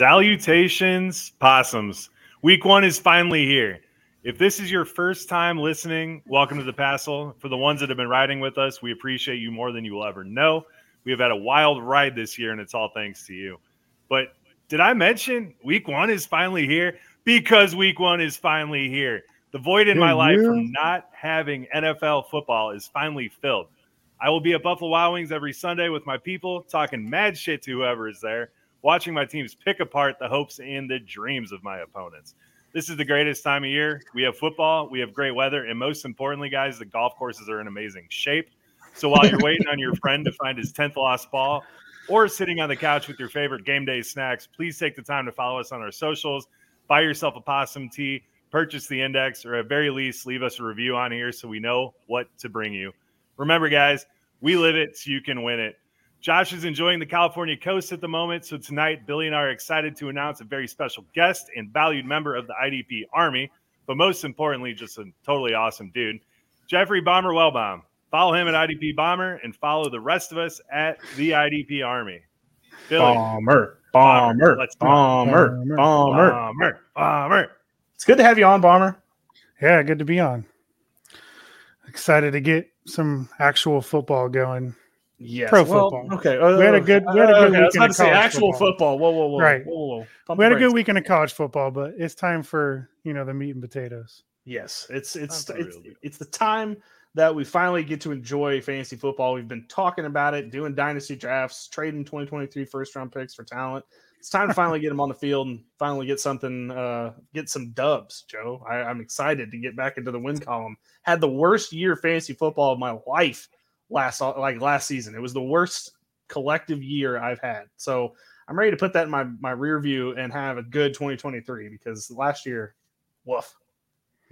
Salutations, possums. Week one is finally here. If this is your first time listening, welcome to the Passel. For the ones that have been riding with us, we appreciate you more than you will ever know. We have had a wild ride this year, and it's all thanks to you. But did I mention week one is finally here? Because week one is finally here. The void in my life from not having NFL football is finally filled. I will be at Buffalo Wild Wings every Sunday with my people, talking mad shit to whoever is there watching my teams pick apart the hopes and the dreams of my opponents. This is the greatest time of year. We have football, we have great weather, and most importantly, guys, the golf courses are in amazing shape. So while you're waiting on your friend to find his 10th lost ball or sitting on the couch with your favorite game day snacks, please take the time to follow us on our socials, buy yourself a possum tea, purchase the index, or at very least, leave us a review on here so we know what to bring you. Remember, guys, we live it so you can win it. Josh is enjoying the California coast at the moment. So tonight, Billy and I are excited to announce a very special guest and valued member of the IDP Army, but most importantly, just a totally awesome dude, Jeffrey Bomber Wellbaum. Follow him at IDP Baumer and follow the rest of us at the IDP Army. Billy. Bomber, bomber, bomber, bomber, bomber, bomber, bomber. It's good to have you on, Bomber. Yeah, good to be on. Excited to get some actual football going. Yes. Pro well, football. Okay. Uh, We had a good- we had a good okay, I was about to say actual football. football. Whoa, whoa, whoa. Right. Whoa, whoa, whoa. We had a good brakes. weekend of college football, but it's time for you know the meat and potatoes. Yes, it's it's Not the it's, it's the time that we finally get to enjoy fantasy football. We've been talking about it, doing dynasty drafts, trading 2023 first round picks for talent. It's time to finally get them on the field and finally get something, uh, get some dubs, Joe. I, I'm excited to get back into the win column. Had the worst year fantasy football of my life last like last season. It was the worst collective year I've had. So I'm ready to put that in my my rear view and have a good 2023 because last year, woof.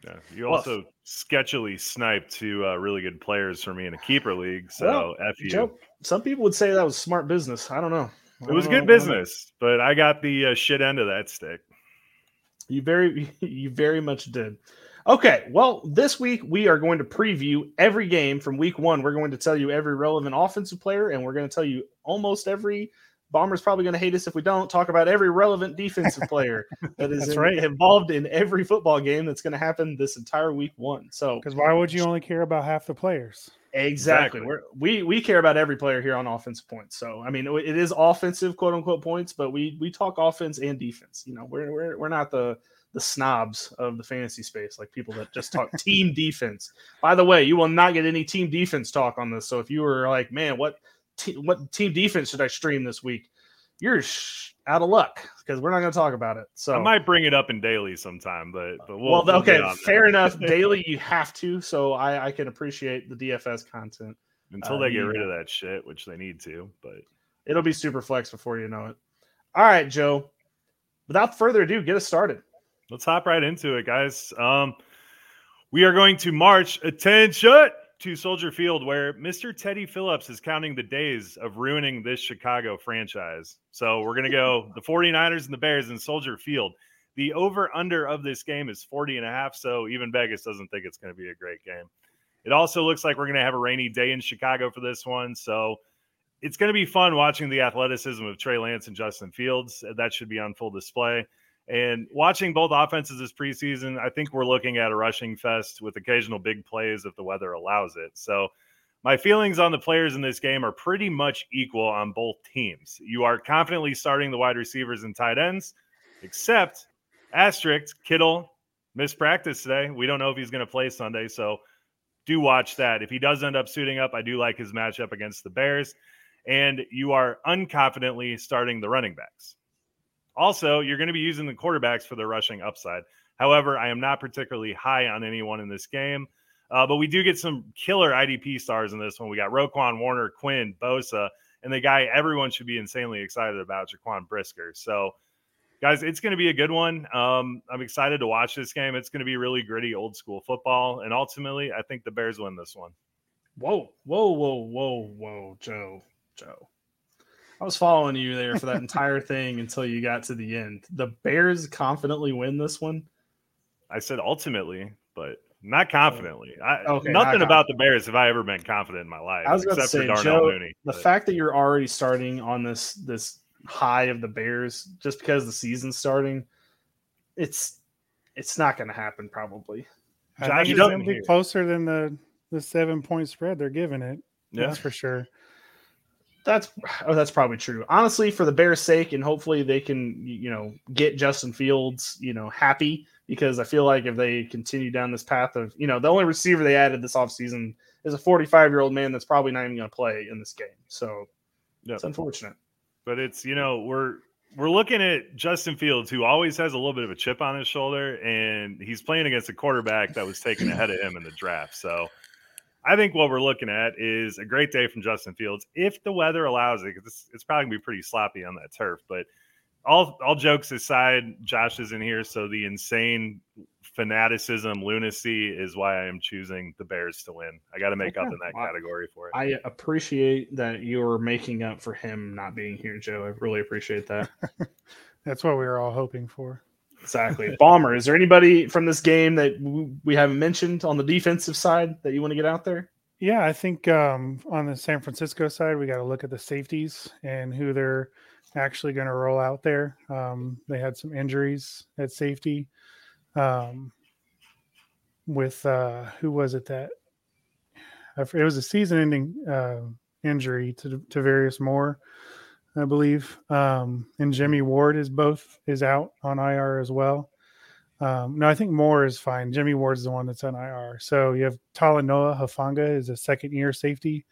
Yeah, you Woof. also sketchily sniped two uh, really good players for me in a keeper league. So Well, F you. Joe, some people would say that was smart business. I don't know. It was good business, but I got the uh, shit end of that stick. You very, you very much did. Okay, well, this week we are going to preview every game from week one. We're going to tell you every relevant offensive player, and we're going to tell you almost every. Bomber's probably going to hate us if we don't talk about every relevant defensive player that is in- right. involved in every football game that's going to happen this entire week one. So Because why would you only care about half the players? Exactly. Exactly. We're, we we care about every player here on offensive points. So I mean, it is offensive, quote unquote, points, but we we talk offense and defense. You know, we're we're, we're not the the snobs of the fantasy space, like people that just talk team defense. By the way, you will not get any team defense talk on this. So if you were like, man, what te- what team defense should I stream this week? You're sh- out of luck because we're not going to talk about it. So I might bring it up in daily sometime, but but we'll, well, we'll okay, that. fair enough. Daily, you have to. So I, I can appreciate the DFS content. until uh, they get you- rid of that shit, which they need to. But It'll be super flex before you know it. All right, Joe. Without further ado, get us started. Let's hop right into it, guys. Um, we are going to march attention to Soldier Field, where Mr. Teddy Phillips is counting the days of ruining this Chicago franchise. So we're going to go the 49ers and the Bears in Soldier Field. The over under of this game is 40 and a half. So even Vegas doesn't think it's going to be a great game. It also looks like we're going to have a rainy day in Chicago for this one. So it's going to be fun watching the athleticism of Trey Lance and Justin Fields. That should be on full display. And watching both offenses this preseason, I think we're looking at a rushing fest with occasional big plays if the weather allows it. So, my feelings on the players in this game are pretty much equal on both teams. You are confidently starting the wide receivers and tight ends, except asterisk Kittle missed practice today. We don't know if he's going to play Sunday. So, do watch that. If he does end up suiting up, I do like his matchup against the Bears. And you are unconfidently starting the running backs. Also, you're going to be using the quarterbacks for their rushing upside. However, I am not particularly high on anyone in this game. Uh, but we do get some killer IDP stars in this one. We got Roquan, Warner, Quinn, Bosa, and the guy everyone should be insanely excited about, Jaquan Brisker. So, guys, it's going to be a good one. Um, I'm excited to watch this game. It's going to be really gritty, old school football. And ultimately, I think the Bears win this one. Whoa, whoa, whoa, whoa, whoa, Joe, Joe. I was following you there for that entire thing until you got to the end. The Bears confidently win this one. I said ultimately, but not confidently. I, oh, okay, nothing about the Bears have I ever been confident in my life. I was except to say, for Darnell Joe, Mooney. The but. fact that you're already starting on this this high of the Bears just because the season's starting, it's it's not going to happen probably. I think it's going to be closer than the the seven point spread they're giving it. Yeah. That's for sure. That's oh, that's probably true. Honestly, for the Bears' sake, and hopefully they can, you know, get Justin Fields, you know, happy because I feel like if they continue down this path of, you know, the only receiver they added this offseason is a 45 year old man that's probably not even going to play in this game. So yep. it's unfortunate. But it's, you know, we're we're looking at Justin Fields, who always has a little bit of a chip on his shoulder, and he's playing against a quarterback that was taken ahead of him in the draft. So I think what we're looking at is a great day from Justin Fields if the weather allows it. Because it's, it's probably gonna be pretty sloppy on that turf. But all all jokes aside, Josh is in here, so the insane fanaticism, lunacy is why I am choosing the Bears to win. I got to make okay. up in that category for it. I appreciate that you're making up for him not being here, Joe. I really appreciate that. That's what we were all hoping for. Exactly. Bomber, is there anybody from this game that we haven't mentioned on the defensive side that you want to get out there? Yeah, I think um, on the San Francisco side, we got to look at the safeties and who they're actually going to roll out there. Um, they had some injuries at safety. Um, with uh, who was it that it was a season-ending uh, injury to to Tarvarius Moore. I believe. Um, and Jimmy Ward is both is out on IR as well. Um, no, I think Moore is fine. Jimmy Ward is the one that's on IR. So you have Talanoa Hufanga is a second year safety,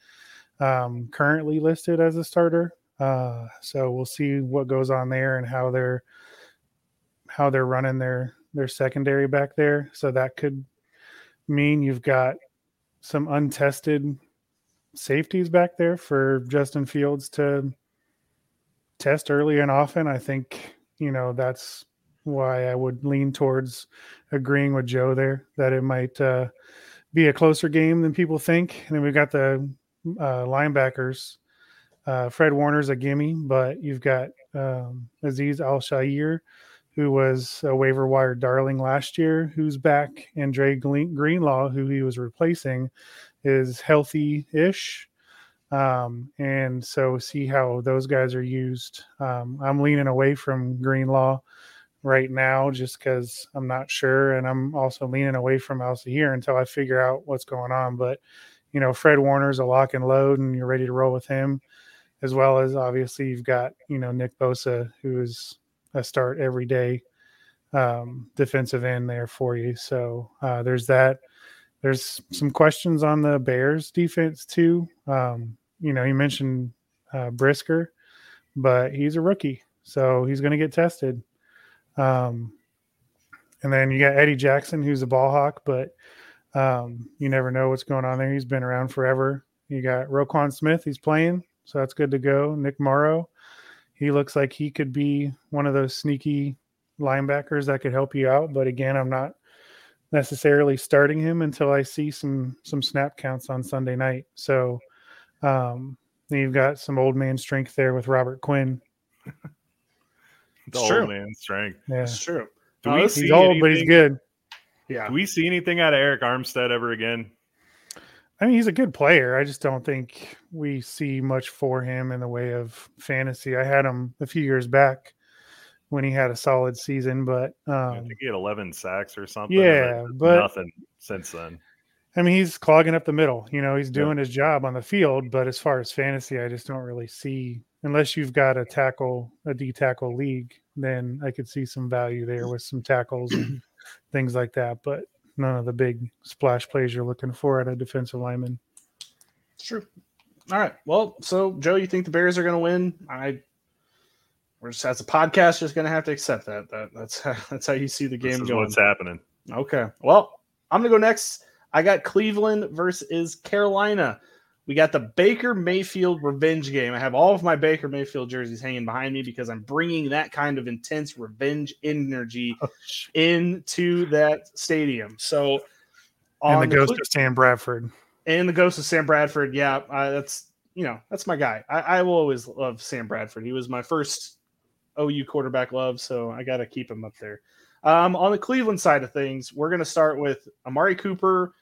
um, currently listed as a starter. Uh, so we'll see what goes on there and how they're how they're running their their secondary back there. So that could mean you've got some untested safeties back there for Justin Fields to test early and often. I think, you know, that's why I would lean towards agreeing with Joe there that it might uh, be a closer game than people think. And then we've got the uh, linebackers. Uh, Fred Warner's a gimme, but you've got um, Azeez Al-Shaair, who was a waiver wire darling last year, who's back, and Dre Greenlaw, who he was replacing, is healthy ish. Um, and so see how those guys are used. Um, I'm leaning away from Greenlaw right now just because I'm not sure. And I'm also leaning away from here until I figure out what's going on. But, you know, Fred Warner's a lock and load and you're ready to roll with him, as well as obviously you've got, you know, Nick Bosa, who is a start every day um, defensive end there for you. So uh, there's that. There's some questions on the Bears defense too. Um, you know, you mentioned uh, Brisker, but he's a rookie, so he's going to get tested. Um, and then you got Eddie Jackson, who's a ball hawk, but um, you never know what's going on there. He's been around forever. You got Roquan Smith, he's playing, so that's good to go. Nick Morrow, he looks like he could be one of those sneaky linebackers that could help you out. But again, I'm not necessarily starting him until I see some some snap counts on Sunday night. So um, then you've got some old man strength there with Robert Quinn. the old true. man strength. Yeah, it's true. Do we he's old, anything, but he's good. Yeah. Do we see anything out of Arik Armstead ever again? I mean, he's a good player. I just don't think we see much for him in the way of fantasy. I had him a few years back when he had a solid season, but um, I think he had 11 sacks or something. Yeah, but nothing since then. I mean, he's clogging up the middle. You know, he's doing yeah. his job on the field, but as far as fantasy, I just don't really see unless you've got a tackle, a D tackle league, then I could see some value there with some tackles and things like that. But none of the big splash plays you're looking for at a defensive lineman. It's True. All right. Well, so Joe, you think the Bears are going to win? I we're just as a podcast just going to have to accept that. That that's how, that's how you see the game going. What's happening? Okay. Well, I'm going to go next. I got Cleveland versus Carolina. We got the Baker Mayfield revenge game. I have all of my Baker Mayfield jerseys hanging behind me because I'm bringing that kind of intense revenge energy oh, into that stadium. So, and the ghost the, of Sam Bradford, and the ghost of Sam Bradford. Yeah, uh, that's you know that's my guy. I, I will always love Sam Bradford. He was my first OU quarterback love, so I got to keep him up there. Um, on the Cleveland side of things, we're going to start with Amari Cooper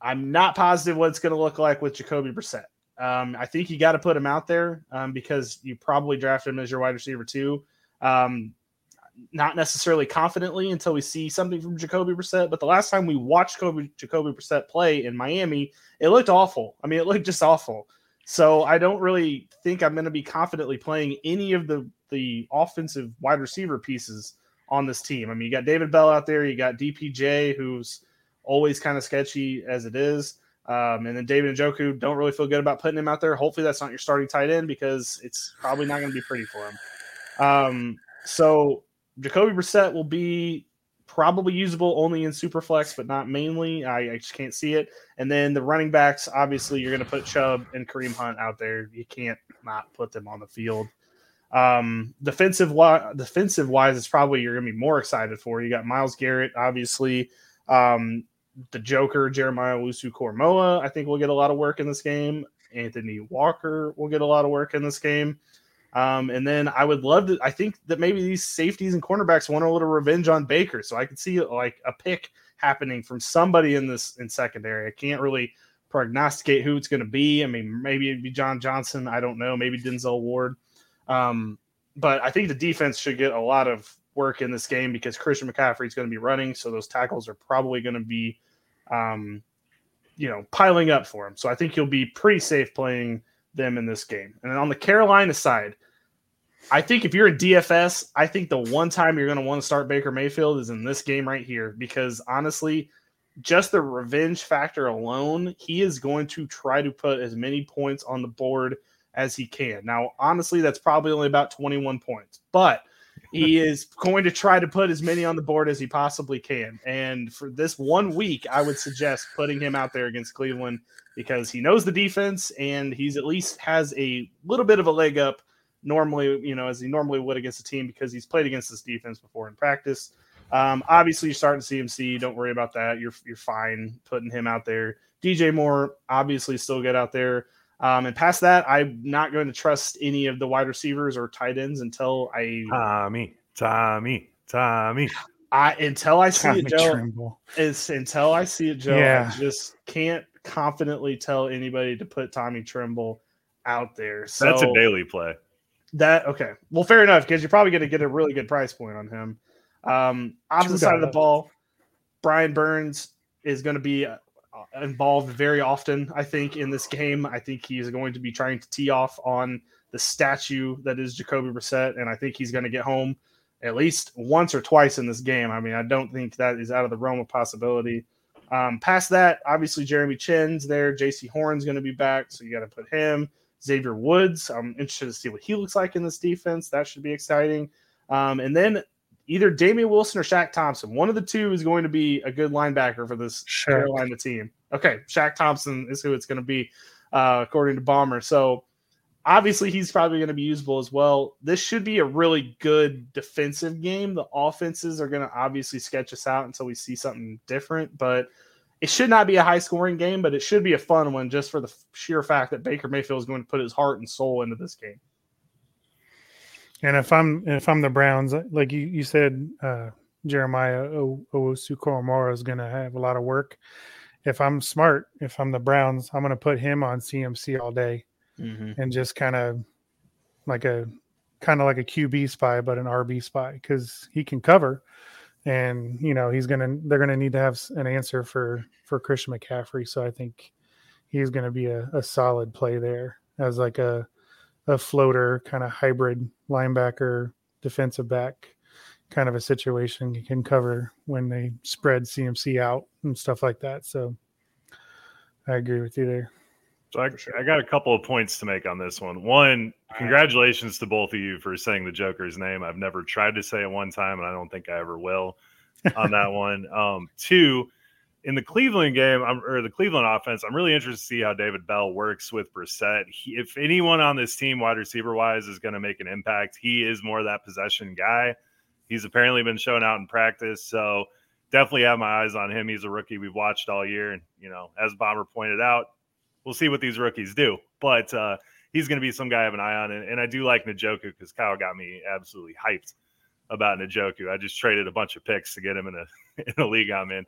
I'm not positive what it's going to look like with Jacoby Brissett. Um, I think you got to put him out there um, because you probably drafted him as your wide receiver too. Um, not necessarily confidently until we see something from Jacoby Brissett. But the last time we watched Jacoby, Jacoby Brissett play in Miami, it looked awful. I mean, it looked just awful. So I don't really think I'm going to be confidently playing any of the the offensive wide receiver pieces on this team. I mean, you got David Bell out there, you got DPJ, who's always kind of sketchy as it is. Um, and then David Njoku, don't really feel good about putting him out there. Hopefully, that's not your starting tight end because it's probably not going to be pretty for him. Um, so Jacoby Brissett will be probably usable only in Superflex, but not mainly. I, I, just can't see it. And then the running backs, obviously, you're going to put Chubb and Kareem Hunt out there. You can't not put them on the field. Um, defensive defensive wise, it's probably you're to be more excited for. You got Myles Garrett, obviously. Um, the Joker, Jeremiah Owusu-Koramoah, I think will get a lot of work in this game. Anthony Walker will get a lot of work in this game. Um, and then I would love to. I think that maybe these safeties and cornerbacks want a little revenge on Baker, so I could see like a pick happening from somebody in this in secondary. I can't really prognosticate who it's going to be. I mean, maybe it'd be John Johnson. I don't know. Maybe Denzel Ward. Um, but I think the defense should get a lot of work in this game because Christian McCaffrey is going to be running, so those tackles are probably going to be um, you know, piling up for him. So I think he'll be pretty safe playing them in this game. And on the Carolina side, I think if you're a DFS, I think the one time you're going to want to start Baker Mayfield is in this game right here because honestly, just the revenge factor alone, he is going to try to put as many points on the board as he can. Now, honestly, that's probably only about 21 points, but he is going to try to put as many on the board as he possibly can. And for this one week, I would suggest putting him out there against Cleveland because he knows the defense and he's at least has a little bit of a leg up normally, you know, as he normally would against a team because he's played against this defense before in practice. Um, obviously, you're starting CMC. Don't worry about that. You're you're fine putting him out there. DJ Moore, obviously, still get out there. Um, and past that, I'm not going to trust any of the wide receivers or tight ends until I Tommy, Tommy, Tommy. I until I see Tommy it, Joe. Is until I see it, Joe. Yeah. I just can't confidently tell anybody to put Tommy Tremble out there. So that's a daily play. That okay. Well, fair enough because you're probably going to get a really good price point on him. Um, opposite side of the ball, Brian Burns is going to be uh, involved very often. I think in this game, I think he's going to be trying to tee off on the statue that is Jacoby Brissett, and I think he's going to get home at least once or twice in this game. I mean, I don't think that is out of the realm of possibility. Um, past that, obviously Jeremy Chinn's there. Jaycee Horn's going to be back, so you got to put him. Xavier Woods, I'm interested to see what he looks like in this defense. That should be exciting. Um, and then either Damien Wilson or Shaq Thompson. One of the two is going to be a good linebacker for this Carolina team. Okay, Shaq Thompson is who it's going to be, uh, according to Bomber. So obviously he's probably going to be usable as well. This should be a really good defensive game. The offenses are going to obviously sketch us out until we see something different, but it should not be a high scoring game, but it should be a fun one just for the sheer fact that Baker Mayfield is going to put his heart and soul into this game. And if I'm if I'm the Browns, like you, you said, uh, Jeremiah Owusu-Koramoah is going to have a lot of work. if I'm smart, if I'm the Browns, I'm going to put him on CMC all day Mm-hmm. and just kind of like a kind of like a QB spy, but an RB spy because he can cover, and you know he's gonna they're gonna need to have an answer for for Christian McCaffrey. So I think he's gonna be a, a solid play there as like a a floater kind of hybrid linebacker defensive back kind of a situation he can cover when they spread CMC out and stuff like that. So I agree with you there. So I, I got a couple of points to make on this one. One, congratulations to both of you for saying the Joker's name. I've never tried to say it one time, and I don't think I ever will on that one. Um, two, in the Cleveland game, or the Cleveland offense, I'm really interested to see how David Bell works with Brissett. He, if anyone on this team, wide receiver wise, is going to make an impact, he is more that possession guy. He's apparently been shown out in practice, so definitely have my eyes on him. He's a rookie we've watched all year, and you know, as Bomber pointed out, we'll see what these rookies do. But uh, he's going to be some guy I have an eye on, and, and I do like Njoku because Kyle got me absolutely hyped about Njoku. I just traded a bunch of picks to get him in a in a league I'm in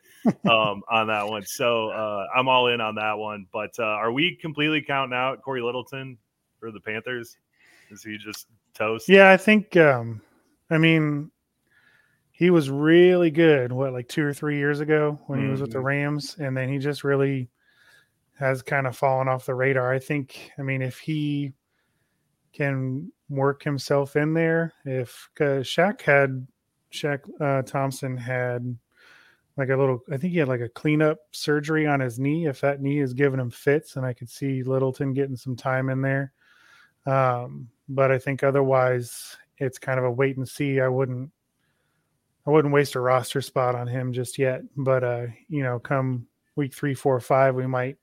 um, on that one. So uh, I'm all in on that one. But uh, are we completely counting out Cory Littleton for the Panthers? Is he just toast? Yeah, I think. um I mean, he was really good. What, like two or three years ago when he was with the Mhm. Rams, and then he just really has kind of fallen off the radar. I think. I mean, if he can work himself in there, if because Shaq had Shaq uh, Thompson had like a little, I think he had like a cleanup surgery on his knee. If that knee is giving him fits, and I could see Littleton getting some time in there. Um, but I think otherwise it's kind of a wait and see. I wouldn't I wouldn't waste a roster spot on him just yet. But uh, you know, come week three, four, five, we might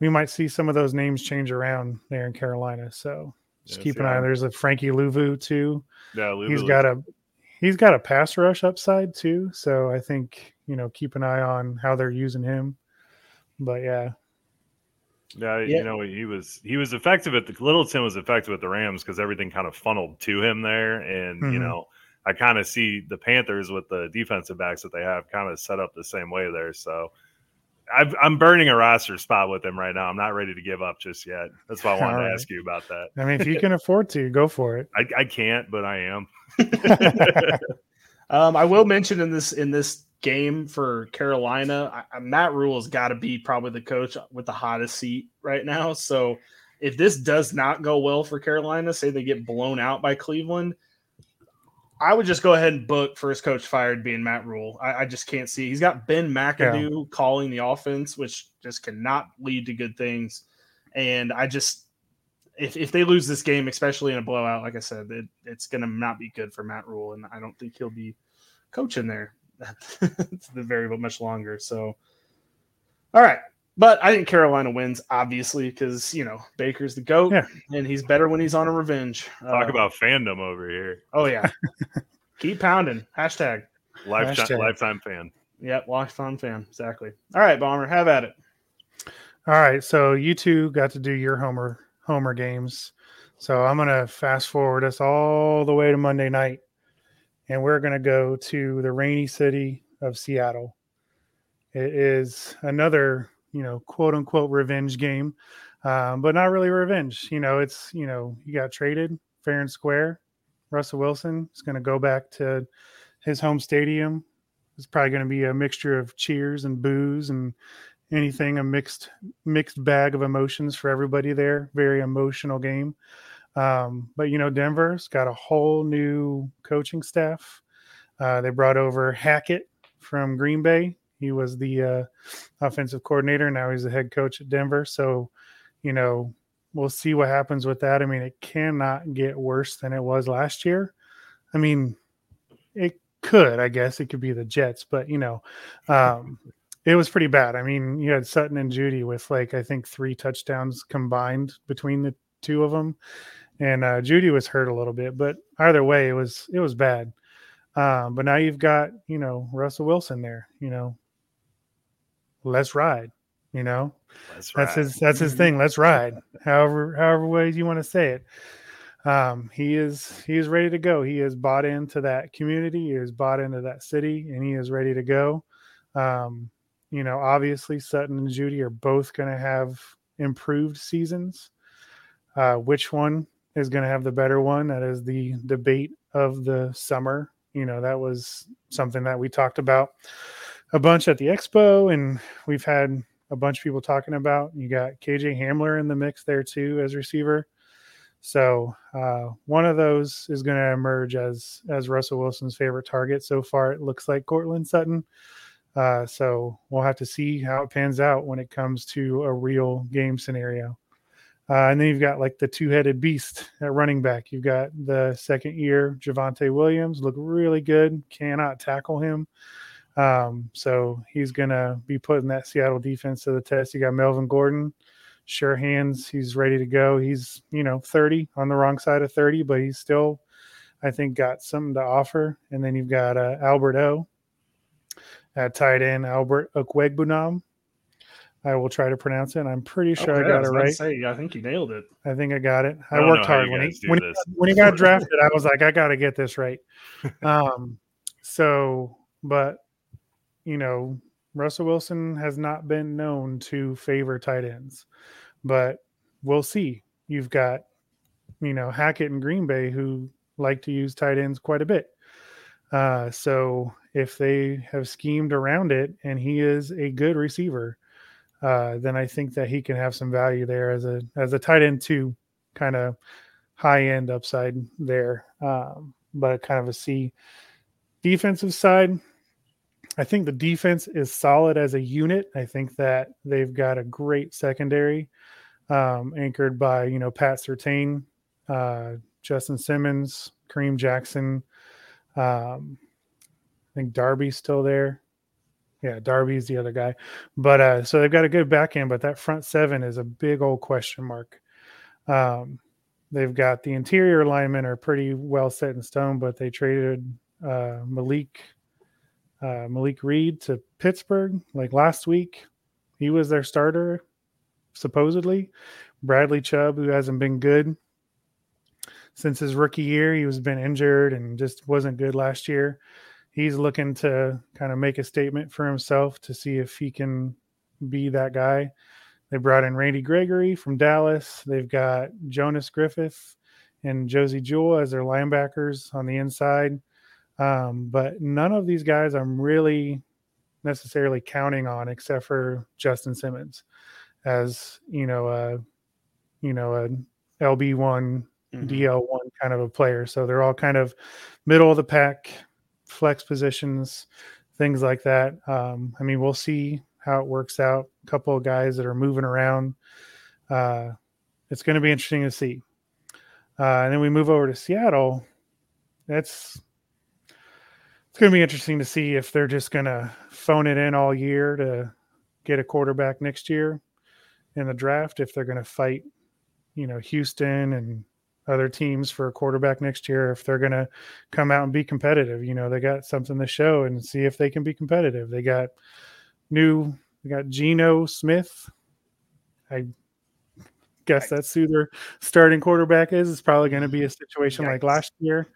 we might see some of those names change around there in Carolina. So just Yes, keep an yeah. eye. There's a Frankie Luvu too. Yeah, Lou He's got a he's got a pass rush upside too. So I think you know keep an eye on how they're using him. But yeah, Yeah, Yeah. you know he was he was effective at the Littleton was effective at the Rams because everything kind of funneled to him there, and you Mhm. know I kind of see the Panthers with the defensive backs that they have kind of set up the same way there. So I've, I'm burning a roster spot with him right now. I'm not ready to give up just yet. That's why I wanted All to ask you about that. I mean if you can afford to, go for it. I, I can't, but I am. Um, I will mention in this in this game for Carolina, I, Matt Rhule has got to be probably the coach with the hottest seat right now. So if this does not go well for Carolina, say they get blown out by Cleveland, I would just go ahead and book first coach fired being Matt Rhule. I, I just can't see. He's got Ben McAdoo calling the offense, which just cannot lead to good things. And I just if, if they lose this game, especially in a blowout, like I said, it, it's going to not be good for Matt Rhule, and I don't think he'll be coaching there the very much longer. So, all right, but I think Carolina wins, obviously, because you know Baker's the goat, Yeah. and he's better when he's on a revenge. Talk Uh, about fandom over here. oh yeah, keep pounding hashtag. Lifetime Hashtag. lifetime fan. Yep, lifetime fan, exactly. All right, Bomber, have at it. All right, so you two got to do your homer homer games. So I'm gonna fast forward us all the way to Monday night, and we're gonna go to the rainy city of Seattle. It is another, you know, quote unquote revenge game, um, but not really revenge. You know, it's you know you got traded fair and square. Russell Wilson is gonna go back to his home stadium. It's probably going to be a mixture of cheers and boos and anything a mixed mixed bag of emotions for everybody there very emotional game um, but you know denver's got a whole new coaching staff. Uh, they brought over hackett from green bay. He was the uh, offensive coordinator. Now he's the head coach at denver. So you know we'll see what happens with that. I mean it cannot get worse than it was last year. I mean it could i guess. It could be the jets but you know um, it was pretty bad. I mean, you had Sutton and Jeudy with like I think three touchdowns combined between the two of them, and uh, Jeudy was hurt a little bit. But either way, it was it was bad. Um, but now you've got you know Russell Wilson there. You know, let's ride. You know, That's that's right. his that's his thing. Let's ride. However, however ways you want to say it. Um, he is he is ready to go. He is bought into that community. He is bought into that city, and he is ready to go. Um, you know, obviously Sutton and Jeudy are both going to have improved seasons. Uh, which one is going to have the better one? That is the debate of the summer. You know, that was something that we talked about a bunch at the expo, and we've had a bunch of people talking about. You got KJ Hamler in the mix there too as receiver. So uh, one of those is going to emerge as as Russell Wilson's favorite target. So far, it looks like Courtland Sutton. Uh, so we'll have to see how it pans out when it comes to a real game scenario. Uh, and then you've got like the two-headed beast at running back. You've got the second year Javonte Williams, look really good. Cannot tackle him. Um, so he's gonna be putting that Seattle defense to the test. You got Melvin Gordon, sure hands. He's ready to go. He's you know 30 on the wrong side of 30, but he's still, I think, got something to offer. And then you've got uh, Albert O at tight end, Albert Okwuegbunam. I will try to pronounce it. I'm pretty sure okay, I got I it right. Say, I think you nailed it. I think I got it. I, I worked hard when he when he, when he got drafted. I was like, I got to get this right. Um, so, but you know, Russell Wilson has not been known to favor tight ends, but we'll see. You've got, you know, Hackett and Green Bay who like to use tight ends quite a bit. Uh, so if they have schemed around it and he is a good receiver, uh, then I think that he can have some value there as a as a tight end two, kind of high end upside there. Um, but kind of a C. Defensive side, I think the defense is solid as a unit. I think that they've got a great secondary, um, anchored by you know Pat Surtain, uh, Justin Simmons, Kareem Jackson. Um, I think Darby's still there. Yeah, Darby's the other guy. But uh, so they've got a good back end, but that front seven is a big old question mark. Um, they've got the interior linemen are pretty well set in stone, but they traded uh, Malik uh, Malik Reed to Pittsburgh like last week. He was their starter, supposedly. Bradley Chubb, who hasn't been good since his rookie year, he was been injured and just wasn't good last year. He's looking to kind of make a statement for himself to see if he can be that guy. They brought in Randy Gregory from Dallas. They've got Jonas Griffith and Josey Jewell as their linebackers on the inside. Um, but none of these guys I'm really necessarily counting on except for Justin Simmons as, you know, a, you know, a LB one, mm-hmm. DL one kind of a player. So they're all kind of middle of the pack, flex positions, things like that. Um, I mean, we'll see how it works out. A couple of guys that are moving around. Uh, it's going to be interesting to see. Uh, and then we move over to Seattle. That's it's going to be interesting to see if they're just going to phone it in all year to get a quarterback next year in the draft. If they're going to fight, you know, Houston and other teams for a quarterback next year, if they're going to come out and be competitive, you know, they got something to show and see if they can be competitive. They got new, they got Geno Smith. I guess that's who their starting quarterback is. It's probably going to be a situation Yikes. like last year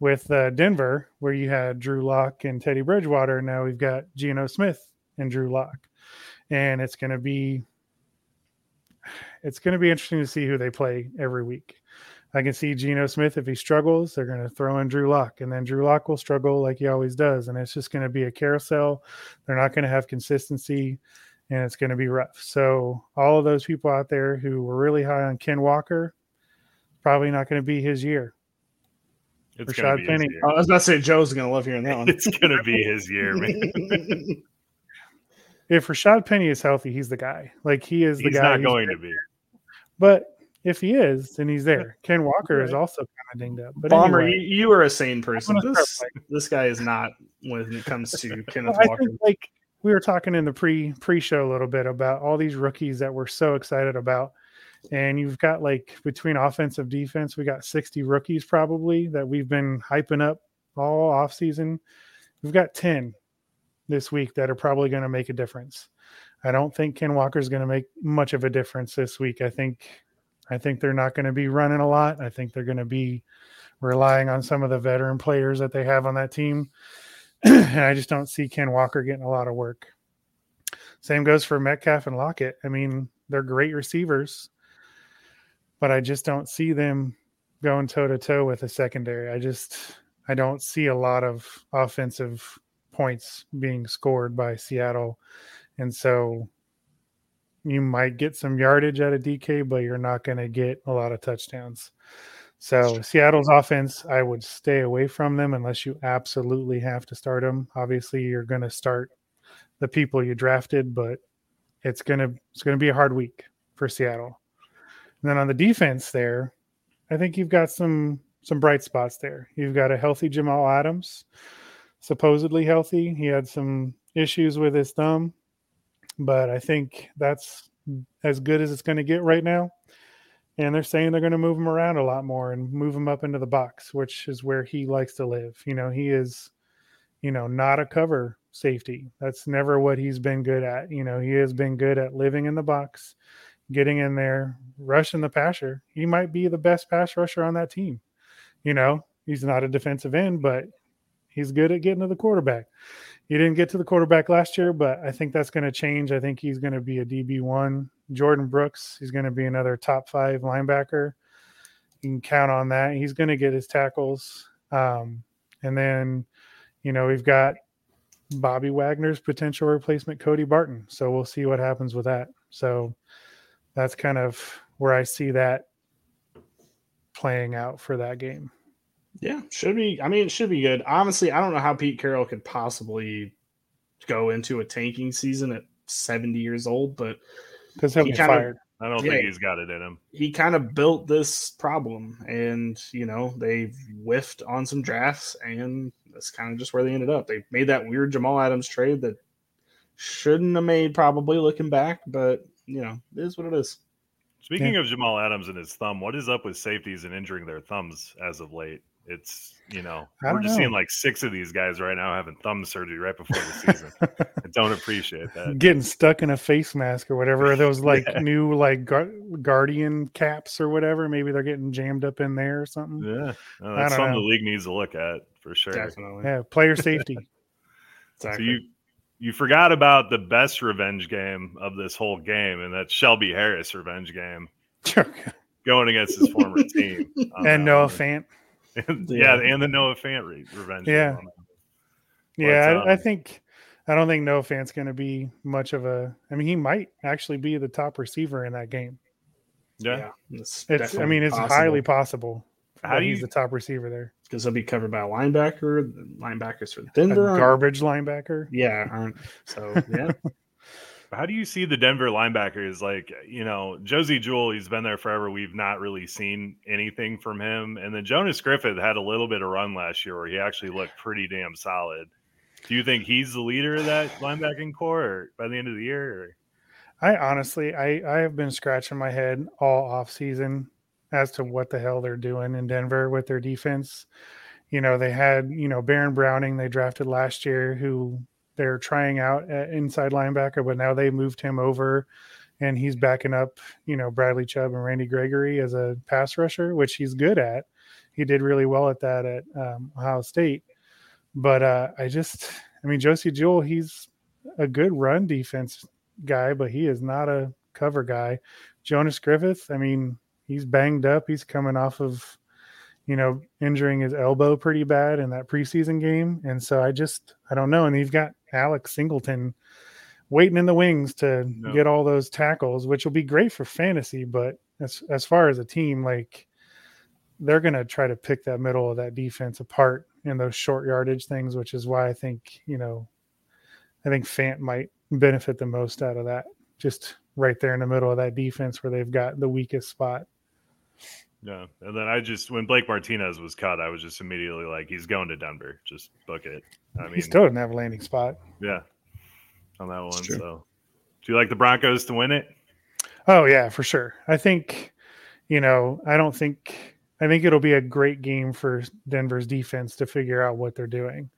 with uh, Denver, where you had Drew Lock and Teddy Bridgewater. Now we've got Geno Smith and Drew Lock, and it's going to be it's going to be interesting to see who they play every week. I can see Geno Smith if he struggles, they're going to throw in Drew Lock, and then Drew Lock will struggle like he always does, and it's just going to be a carousel. They're not going to have consistency, and it's going to be rough. So all of those people out there who were really high on Ken Walker, probably not going to be his year. It's Rashad Penny. I was about to say Joe's going to love hearing that one. It's going to be his year, man. if Rashad Penny is healthy, he's the guy. Like he is the guy. he's guy. Not going to be. But if he is, then he's there. Ken Walker right. is also kind of dinged up. But Bomber, anyway, you, you, are a sane person. This this guy is not when it comes to Kenneth well, Walker. Like we were talking in the pre pre show a little bit about all these rookies that we're so excited about and you've got like between offensive defense we got 60 rookies probably that we've been hyping up all off season we've got 10 this week that are probably going to make a difference i don't think ken walker is going to make much of a difference this week i think i think they're not going to be running a lot i think they're going to be relying on some of the veteran players that they have on that team and i just don't see ken walker getting a lot of work Same goes for Metcalf and Lockett. I mean, they're great receivers, but I just don't see them going toe to toe with a secondary. I just I don't see a lot of offensive points being scored by Seattle. And so you might get some yardage out of DK, but you're not going to get a lot of touchdowns. So Seattle's offense, I would stay away from them unless you absolutely have to start them. Obviously, you're going to start the people you drafted, but it's going to it's going to be a hard week for Seattle. And then on the defense there, I think you've got some some bright spots there. You've got a healthy Jamal Adams, supposedly healthy. He had some issues with his thumb, but I think that's as good as it's going to get right now. And they're saying they're going to move him around a lot more and move him up into the box, which is where he likes to live. You know, he is, you know, not a cover safety. That's never what he's been good at. You know, he has been good at living in the box, getting in there, rushing the passer. He might be the best pass rusher on that team. You know, he's not a defensive end, but he's good at getting to the quarterback. He didn't get to the quarterback last year, but I think that's going to change. I think he's going to be a DB1. Jordyn Brooks, he's going to be another top five linebacker. You can count on that. He's going to get his tackles. Um, and then, you know, we've got Bobby Wagner's potential replacement, Cody Barton. So we'll see what happens with that. So that's kind of where I see that playing out for that game. Yeah, should be. I mean, it should be good. Honestly, I don't know how Pete Carroll could possibly go into a tanking season at 70 years old, but because he'll he be kinda- fired. I don't Yeah. think he's got it in him. he kind of built this problem and you know they've whiffed on some drafts and that's kind of just where they ended up they made that weird jamal adams trade that shouldn't have made probably looking back but you know it is what it is Speaking of Jamal Adams and his thumb, what is up with safeties and injuring their thumbs as of late? It's you know we're just know. seeing like six of these guys right now having thumb surgery right before the season. I don't appreciate that. Getting stuck in a face mask or whatever. Are those like Yeah. new like gu- guardian caps or whatever? Maybe they're getting jammed up in there or something. Yeah, no, that's something know. the league needs to look at for sure. definitely Yeah, player safety. So you you forgot about the best revenge game of this whole game, and that's Shelby Harris revenge game going against his former team. and that Noah one. Fant. yeah, and the Noah Fant re- revenge. Yeah. on. Yeah, But, I, I um, think I don't think Noah Fant's going to be much of a. I mean, he might actually be the top receiver in that game. yeah. it's, It's. I mean, it's highly possible. How that do he's you- the top receiver there? because he'll be covered by a linebacker the linebackers for denver aren't- garbage linebacker. yeah aren't so yeah How do you see the Denver linebackers? Like, you know, Josey Jewell, he's been there forever. We've not really seen anything from him. And then Jonas Griffith had a little bit of run last year where he actually looked pretty damn solid. Do you think he's the leader of that linebacking core by the end of the year? I honestly, I I have been scratching my head all off season as to what the hell they're doing in Denver with their defense. You know, they had you know Baron Browning they drafted last year, who they're trying out inside linebacker, but now they moved him over, and he's backing up you know Bradley Chubb and Randy Gregory as a pass rusher, which he's good at. He did really well at that at um, Ohio State. But uh, I just, I mean, Josey Jewell, he's a good run defense guy, but he is not a cover guy. Jonas Griffith, I mean, he's banged up. He's coming off of, you know, injuring his elbow pretty bad in that preseason game. And so I just, I don't know. And you've got Alex Singleton waiting in the wings to No. get all those tackles, which will be great for fantasy. But as, as far as a team, like, they're going to try to pick that middle of that defense apart in those short yardage things, which is why I think, you know, I think Fant might benefit the most out of that. Just right there in the middle of that defense where they've got the weakest spot. Yeah. And then I just, when Blake Martinez was cut, I was just immediately like, he's going to Denver. Just book it. I mean, he still doesn't have a landing spot. yeah, on that one. So, do you like the Broncos to win it? Oh yeah, for sure. I think, you know, I don't think I think it'll be a great game for Denver's defense to figure out what they're doing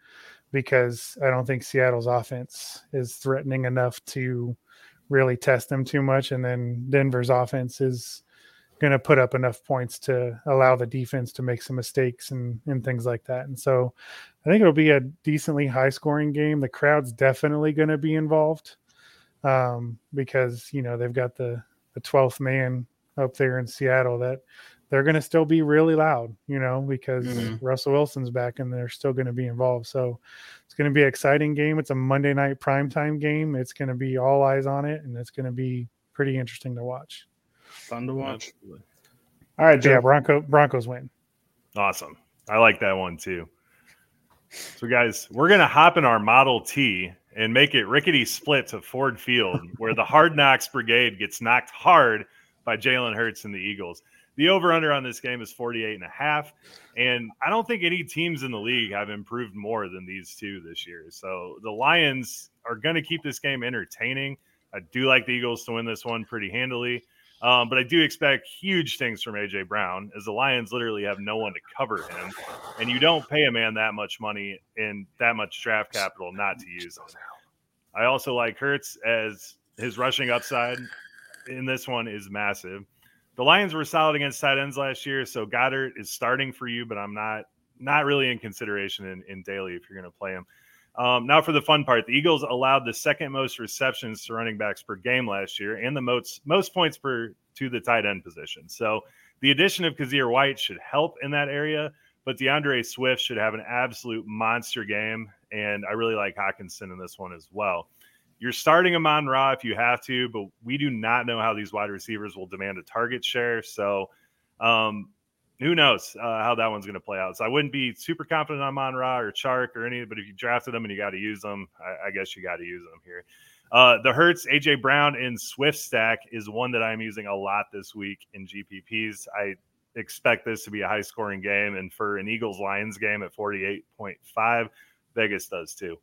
because I don't think Seattle's offense is threatening enough to really test them too much and then Denver's offense is going to put up enough points to allow the defense to make some mistakes and and things like that. And so I think it'll be a decently high scoring game. The crowd's definitely going to be involved. um, because you know they've got the the twelfth man up there in Seattle that they're going to still be really loud, you know, because mm-hmm. Russell Wilson's back and they're still going to be involved. So it's going to be an exciting game. It's a Monday night primetime game. It's going to be all eyes on it, and it's going to be pretty interesting to watch. Fun to watch. Absolutely. All right, Joe. Yeah, Bronco Broncos win. Awesome. I like that one too. So, guys, we're going to hop in our Model T and make it rickety split to Ford Field, where the Hard Knocks Brigade gets knocked hard by Jalen Hurts and the Eagles. The over under on this game is 48 and a half. And I don't think any teams in the league have improved more than these two this year. So the Lions are going to keep this game entertaining. I do like the Eagles to win this one pretty handily. Um, but I do expect huge things from AJ Brown, as the Lions literally have no one to cover him, and you don't pay a man that much money and that much draft capital not to use him. I also like Hurts as his rushing upside in this one is massive. The Lions were solid against tight ends last year, so Goedert is starting for you, but I'm not not really in consideration in, in daily if you're going to play him. Um, now for the fun part, the Eagles allowed the second most receptions to running backs per game last year, and the most most points per to the tight end position. So the addition of Kyzir White should help in that area, but D'Andre Swift should have an absolute monster game, and I really like Hockenson in this one as well. You're starting Amon Ra if you have to, but we do not know how these wide receivers will demand a target share. So um, who knows uh, how that one's going to play out. So I wouldn't be super confident on Amon Ra or Chark or any, but if you drafted them and you got to use them, I, I guess you got to use them here. Uh, the Hurts, AJ Brown, and Swift stack is one that I'm using a lot this week in GPPs. I expect this to be a high scoring game. And for an Eagles Lions game at 48.5, Vegas does too.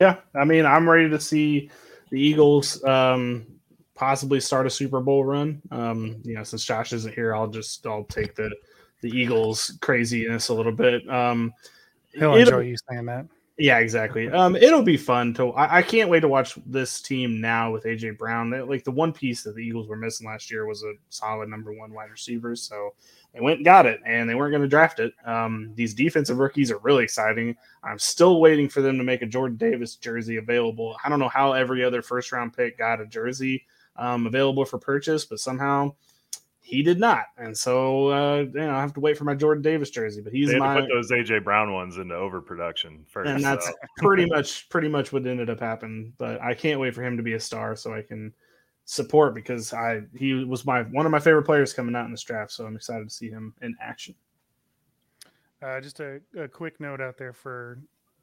Yeah, I mean, I'm ready to see the Eagles um, possibly start a Super Bowl run. Um, you know, since Josh isn't here, I'll just I'll take the the Eagles craziness a little bit. Um, He'll enjoy you saying that. Yeah, exactly. Um, it'll be fun to. I, I, can't wait to watch this team now with AJ Brown. They, like the one piece that the Eagles were missing last year was a solid number one wide receiver. So they went and got it, and they weren't going to draft it. Um, these defensive rookies are really exciting. I'm still waiting for them to make a Jordan Davis jersey available. I don't know how every other first round pick got a jersey um, available for purchase, but somehow he did not, and so uh, you know I have to wait for my Jordan Davis jersey. But he's they my put those AJ Brown ones into overproduction first, and that's so. pretty much pretty much what ended up happening. But I can't wait for him to be a star so I can support because I he was my one of my favorite players coming out in this draft. So I'm excited to see him in action. Uh, just a, a quick note out there for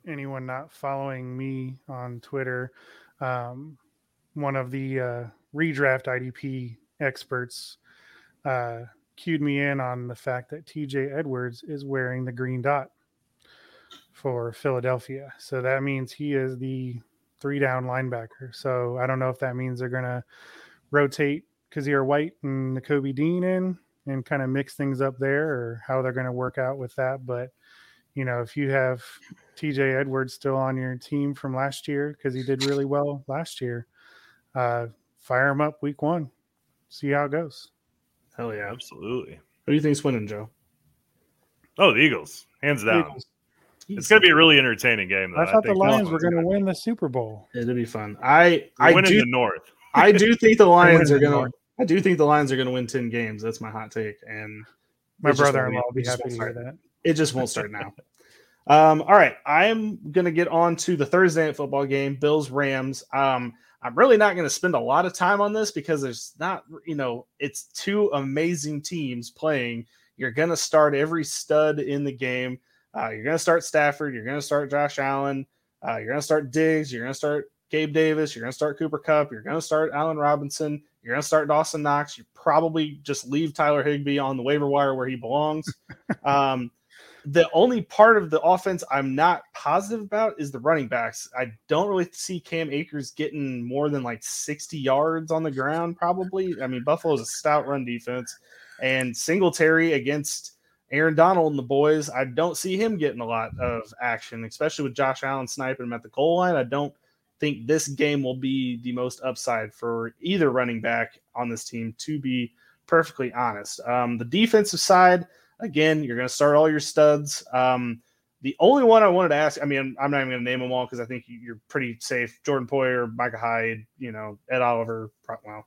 anyone not following me on Twitter. Um, one of the uh, redraft IDP experts uh, cued me in on the fact that TJ Edwards is wearing the green dot for Philadelphia. So that means he is the three down linebacker. So I don't know if that means they're going to rotate Kyzir White and Kobe Dean in and kind of mix things up there or how they're going to work out with that. But, you know, if you have TJ Edwards still on your team from last year because he did really well last year, uh, fire him up week one, see how it goes. Hell yeah, absolutely. Who do you think's winning, Joe? Oh, the Eagles, hands down. Eagles. It's going to be a really entertaining game. Though. I thought I the Lions were going to win the Super Bowl. It'll be fun. I I win do, in the North. I do think the Lions are going to. I do think the Lions are going to win ten games. That's my hot take. And my brother-in-law will be happy to hear that. It just won't start now. Um, all right, I am going to get on to the Thursday night football game, Bills Rams. Um, I'm really not going to spend a lot of time on this because there's not, you know, it's two amazing teams playing. You're going to start every stud in the game. Uh, you're going to start Stafford. You're going to start Josh Allen. Uh, you're going to start Diggs. You're going to start Gabe Davis. You're going to start Cooper Kupp. You're going to start Allen Robinson. You're going to start Dawson Knox. You probably just leave Tyler Higbee on the waiver wire where he belongs. um, the only part of the offense I'm not positive about is the running backs. I don't really see Cam Akers getting more than like 60 yards on the ground, probably. I mean, Buffalo's a stout run defense, and Singletary against Aaron Donald and the boys, I don't see him getting a lot of action, especially with Josh Allen sniping him at the goal line. I don't think this game will be the most upside for either running back on this team, to be perfectly honest. Um, the defensive side, again, you're going to start all your studs. Um, The only one I wanted to ask, I mean, I'm not even going to name them all because I think you're pretty safe. Jordan Poyer, Micah Hyde, you know, Ed Oliver. Well,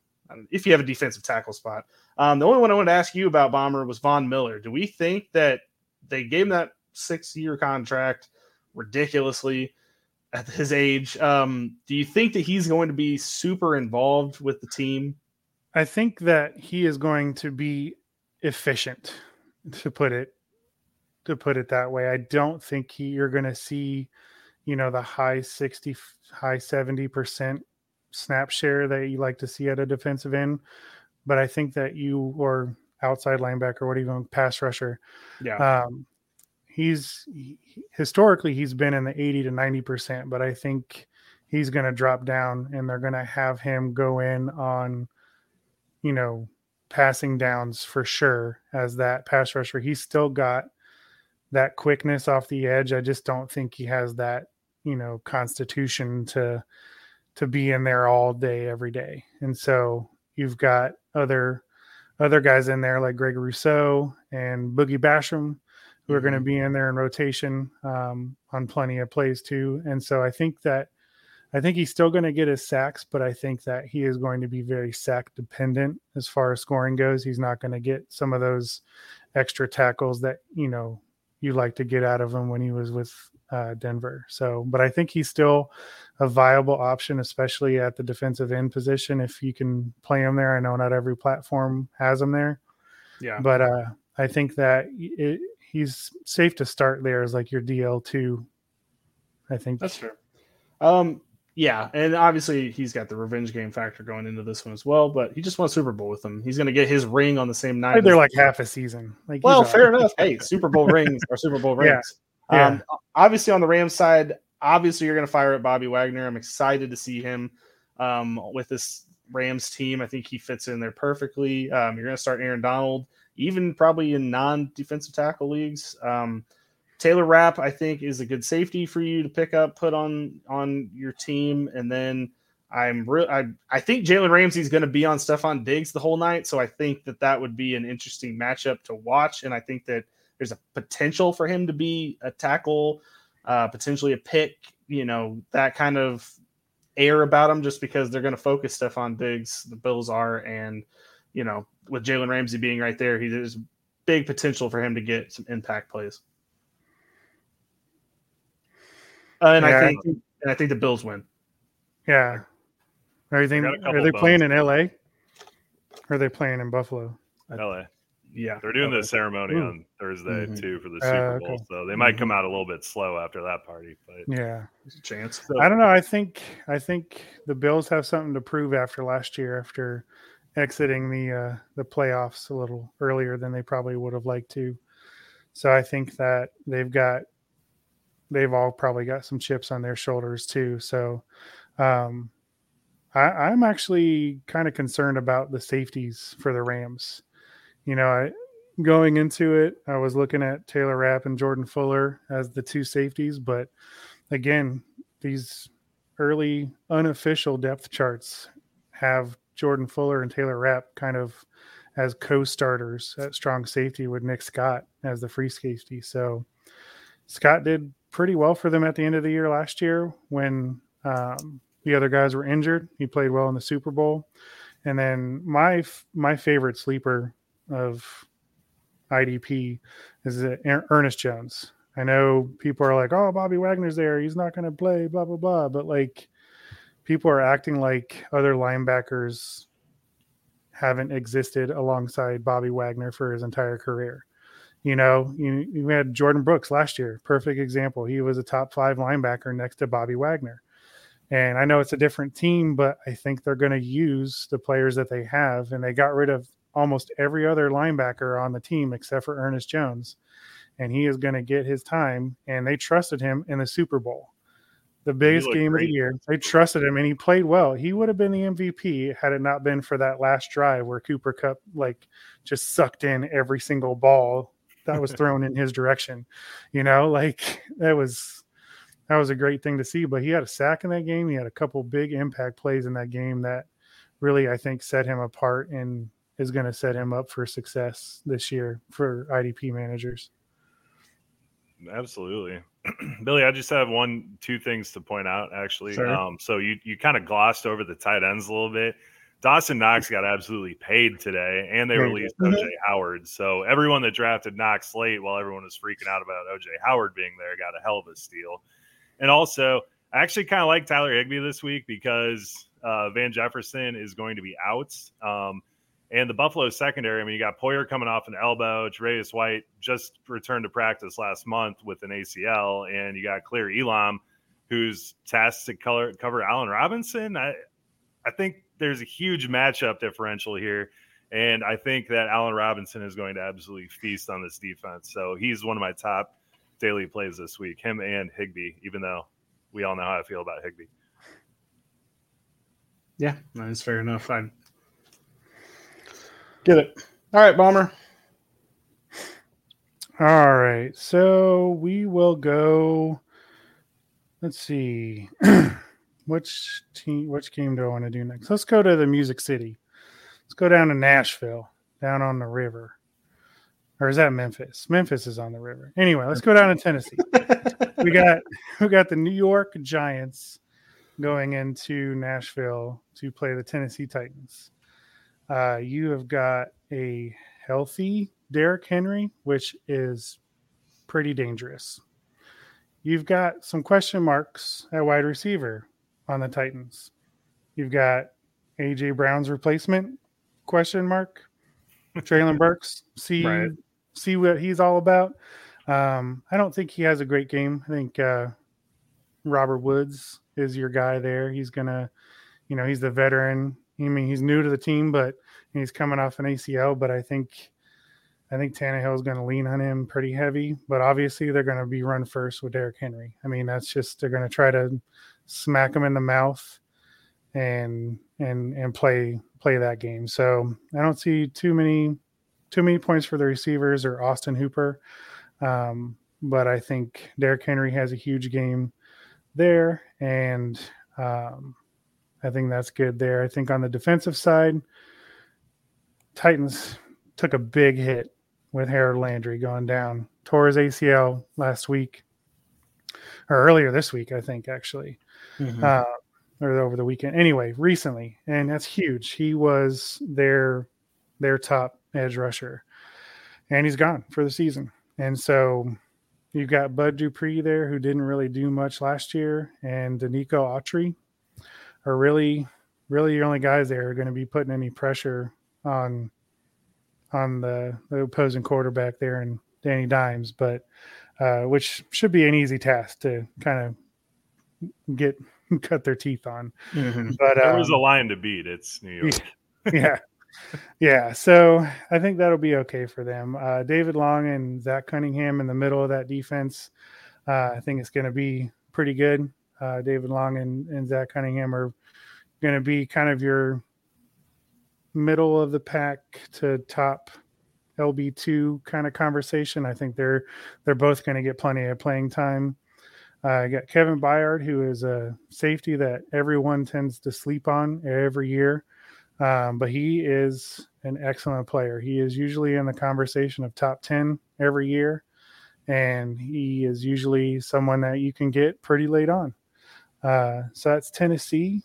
if you have a defensive tackle spot. Um, the only one I wanted to ask you about, Baumer, was Von Miller. Do we think that they gave him that six year contract ridiculously at his age? Um, do you think that he's going to be super involved with the team? I think that he is going to be efficient, to put it to put it that way. I don't think he, you're going to see, you know, the high 60, high 70% snap share that you like to see at a defensive end. But I think that you or outside linebacker, what even pass rusher, yeah, um, he's he, historically he's been in the 80 to 90 percent, but I think he's going to drop down, and they're going to have him go in on, you know, passing downs for sure as that pass rusher. He's still got that quickness off the edge. I just don't think he has that, you know, constitution to to be in there all day every day. And so you've got other other guys in there like Greg Rousseau and Boogie Basham who are going to mm-hmm. be in there in rotation um, on plenty of plays too. And so I think that I think he's still going to get his sacks, but I think that he is going to be very sack dependent as far as scoring goes. He's not going to get some of those extra tackles that you know you like to get out of him when he was with uh, Denver. So, but I think he's still a viable option, especially at the defensive end position. If you can play him there, I know not every platform has him there. Yeah, but uh, I think that it, he's safe to start there as like your DL two. I think that's fair. Um, yeah, and obviously he's got the revenge game factor going into this one as well. But he just won a Super Bowl with them. He's going to get his ring on the same night. They're like half a season. Like, well, fair enough. Hey, Super Bowl rings are Super Bowl rings. Yeah. Um, yeah. obviously on the Rams side, obviously you're going to fire at Bobby Wagner. I'm excited to see him um, with this Rams team. I think he fits in there perfectly. Um, you're going to start Aaron Donald, even probably in non-defensive tackle leagues. Um, Taylor Rapp, I think, is a good safety for you to pick up, put on on your team, and then I'm real. I I think Jalen Ramsey's going to be on Stefon Diggs the whole night, so I think that that would be an interesting matchup to watch, and I think that there's a potential for him to be a tackle, uh, potentially a pick. You know that kind of air about him, just because they're going to focus Stefon Diggs. The Bills are, and you know with Jalen Ramsey being right there, he there's big potential for him to get some impact plays. Uh, and yeah. I think and I think the Bills win. Yeah. Everything are they playing in LA? Or are they playing in Buffalo? LA. Yeah. They're doing LA. the ceremony Ooh. on Thursday mm-hmm. too for the Super uh, Bowl. Okay. So they might mm-hmm. come out a little bit slow after that party. But yeah. There's a chance. So, I don't know. I think I think the Bills have something to prove after last year after exiting the uh the playoffs a little earlier than they probably would have liked to. So I think that they've got they've all probably got some chips on their shoulders too. So um, I, am actually kind of concerned about the safeties for the Rams. You know, I, going into it, I was looking at Taylor Rapp and Jordan Fuller as the two safeties, but again, these early unofficial depth charts have Jordan Fuller and Taylor Rapp kind of as co-starters at strong safety with Nick Scott as the free safety. So Scott did pretty well for them at the end of the year last year when um, the other guys were injured. He played well in the Super Bowl. And then my my favorite sleeper of IDP is Ernest Jones. I know people are like, "Oh, Bobby Wagner's there. He's not going to play." Blah blah blah. But like, people are acting like other linebackers haven't existed alongside Bobby Wagner for his entire career. You know, you, you had Jordyn Brooks last year, perfect example. He was a top five linebacker next to Bobby Wagner. And I know it's a different team, but I think they're going to use the players that they have. And they got rid of almost every other linebacker on the team except for Ernest Jones. And he is going to get his time. And they trusted him in the Super Bowl, the biggest game great. of the year. They trusted him and he played well. He would have been the MVP had it not been for that last drive where Cooper Kupp like just sucked in every single ball that was thrown in his direction. You know, like that was that was a great thing to see. But he had a sack in that game. He had a couple big impact plays in that game that really I think set him apart and is going to set him up for success this year for IDP managers. Absolutely. Billy, I just have one, two things to point out actually. Sure. Um, so you, you kind of glossed over the tight ends a little bit. Dawson Knox got absolutely paid today, and they released OJ Howard. So everyone that drafted Knox late, while everyone was freaking out about OJ Howard being there, got a hell of a steal. And also, I actually kind of like Tyler Higbee this week because uh, Van Jefferson is going to be out. Um, and the Buffalo secondary, I mean, you got Poyer coming off an elbow. Jaraeus White just returned to practice last month with an ACL. And you got Kaiir Elam, who's tasked to color, cover Allen Robinson. I, I think there's a huge matchup differential here. And I think that Allen Robinson is going to absolutely feast on this defense. So he's one of my top daily plays this week, him and Higbee, even though we all know how I feel about Higbee. Yeah, that's fair enough. I get it. All right, Baumer. All right. So we will go. Let's see. which team which game do I want to do next? Let's go to the Music City. Let's go down to Nashville, down on the river. Or is that Memphis? Memphis is on the river. Anyway, let's go down to Tennessee. we got we got the New York Giants going into Nashville to play the Tennessee Titans. Uh, you have got a healthy Derrick Henry, which is pretty dangerous. You've got some question marks at wide receiver on the Titans. You've got AJ Brown's replacement question mark. Treylon Burks. See Right. see what he's all about. Um, I don't think he has a great game. I think uh, Robert Woods is your guy there. He's gonna, you know, he's the veteran. I mean, he's new to the team, but he's coming off an ACL. But I think, I think Tannehill is going to lean on him pretty heavy. But obviously, they're going to be run first with Derrick Henry. I mean, that's just they're going to try to smack them in the mouth and and and play play that game. So I don't see too many too many points for the receivers or Austin Hooper. Um, but I think Derrick Henry has a huge game there, and um, I think that's good there. I think on the defensive side, Titans took a big hit with Harold Landry going down, tore his ACL last week or earlier this week, I think actually, uh, or over the weekend. Anyway, recently, and that's huge. He was their their top edge rusher, and he's gone for the season. And so you've got Bud Dupree there, who didn't really do much last year, and Denico Autry are really, really your only guys there are going to be putting any pressure on on the, the opposing quarterback there and Danny Dimes, but uh, which should be an easy task to kind of get cut their teeth on. Mhm. But There was um, a line to beat. It's New York. yeah. Yeah. So I think that'll be okay for them. Uh, David Long and Zach Cunningham in the middle of that defense. Uh, I think it's going to be pretty good. Uh, David Long and, and Zach Cunningham are going to be kind of your middle of the pack to top LB2 kind of conversation. I think they're they're both going to get plenty of playing time. Uh, I got Kevin Byard, who is a safety that everyone tends to sleep on every year um, but he is an excellent player. He is usually in the conversation of top 10 every year, and he is usually someone that you can get pretty late on. Uh, so that's Tennessee.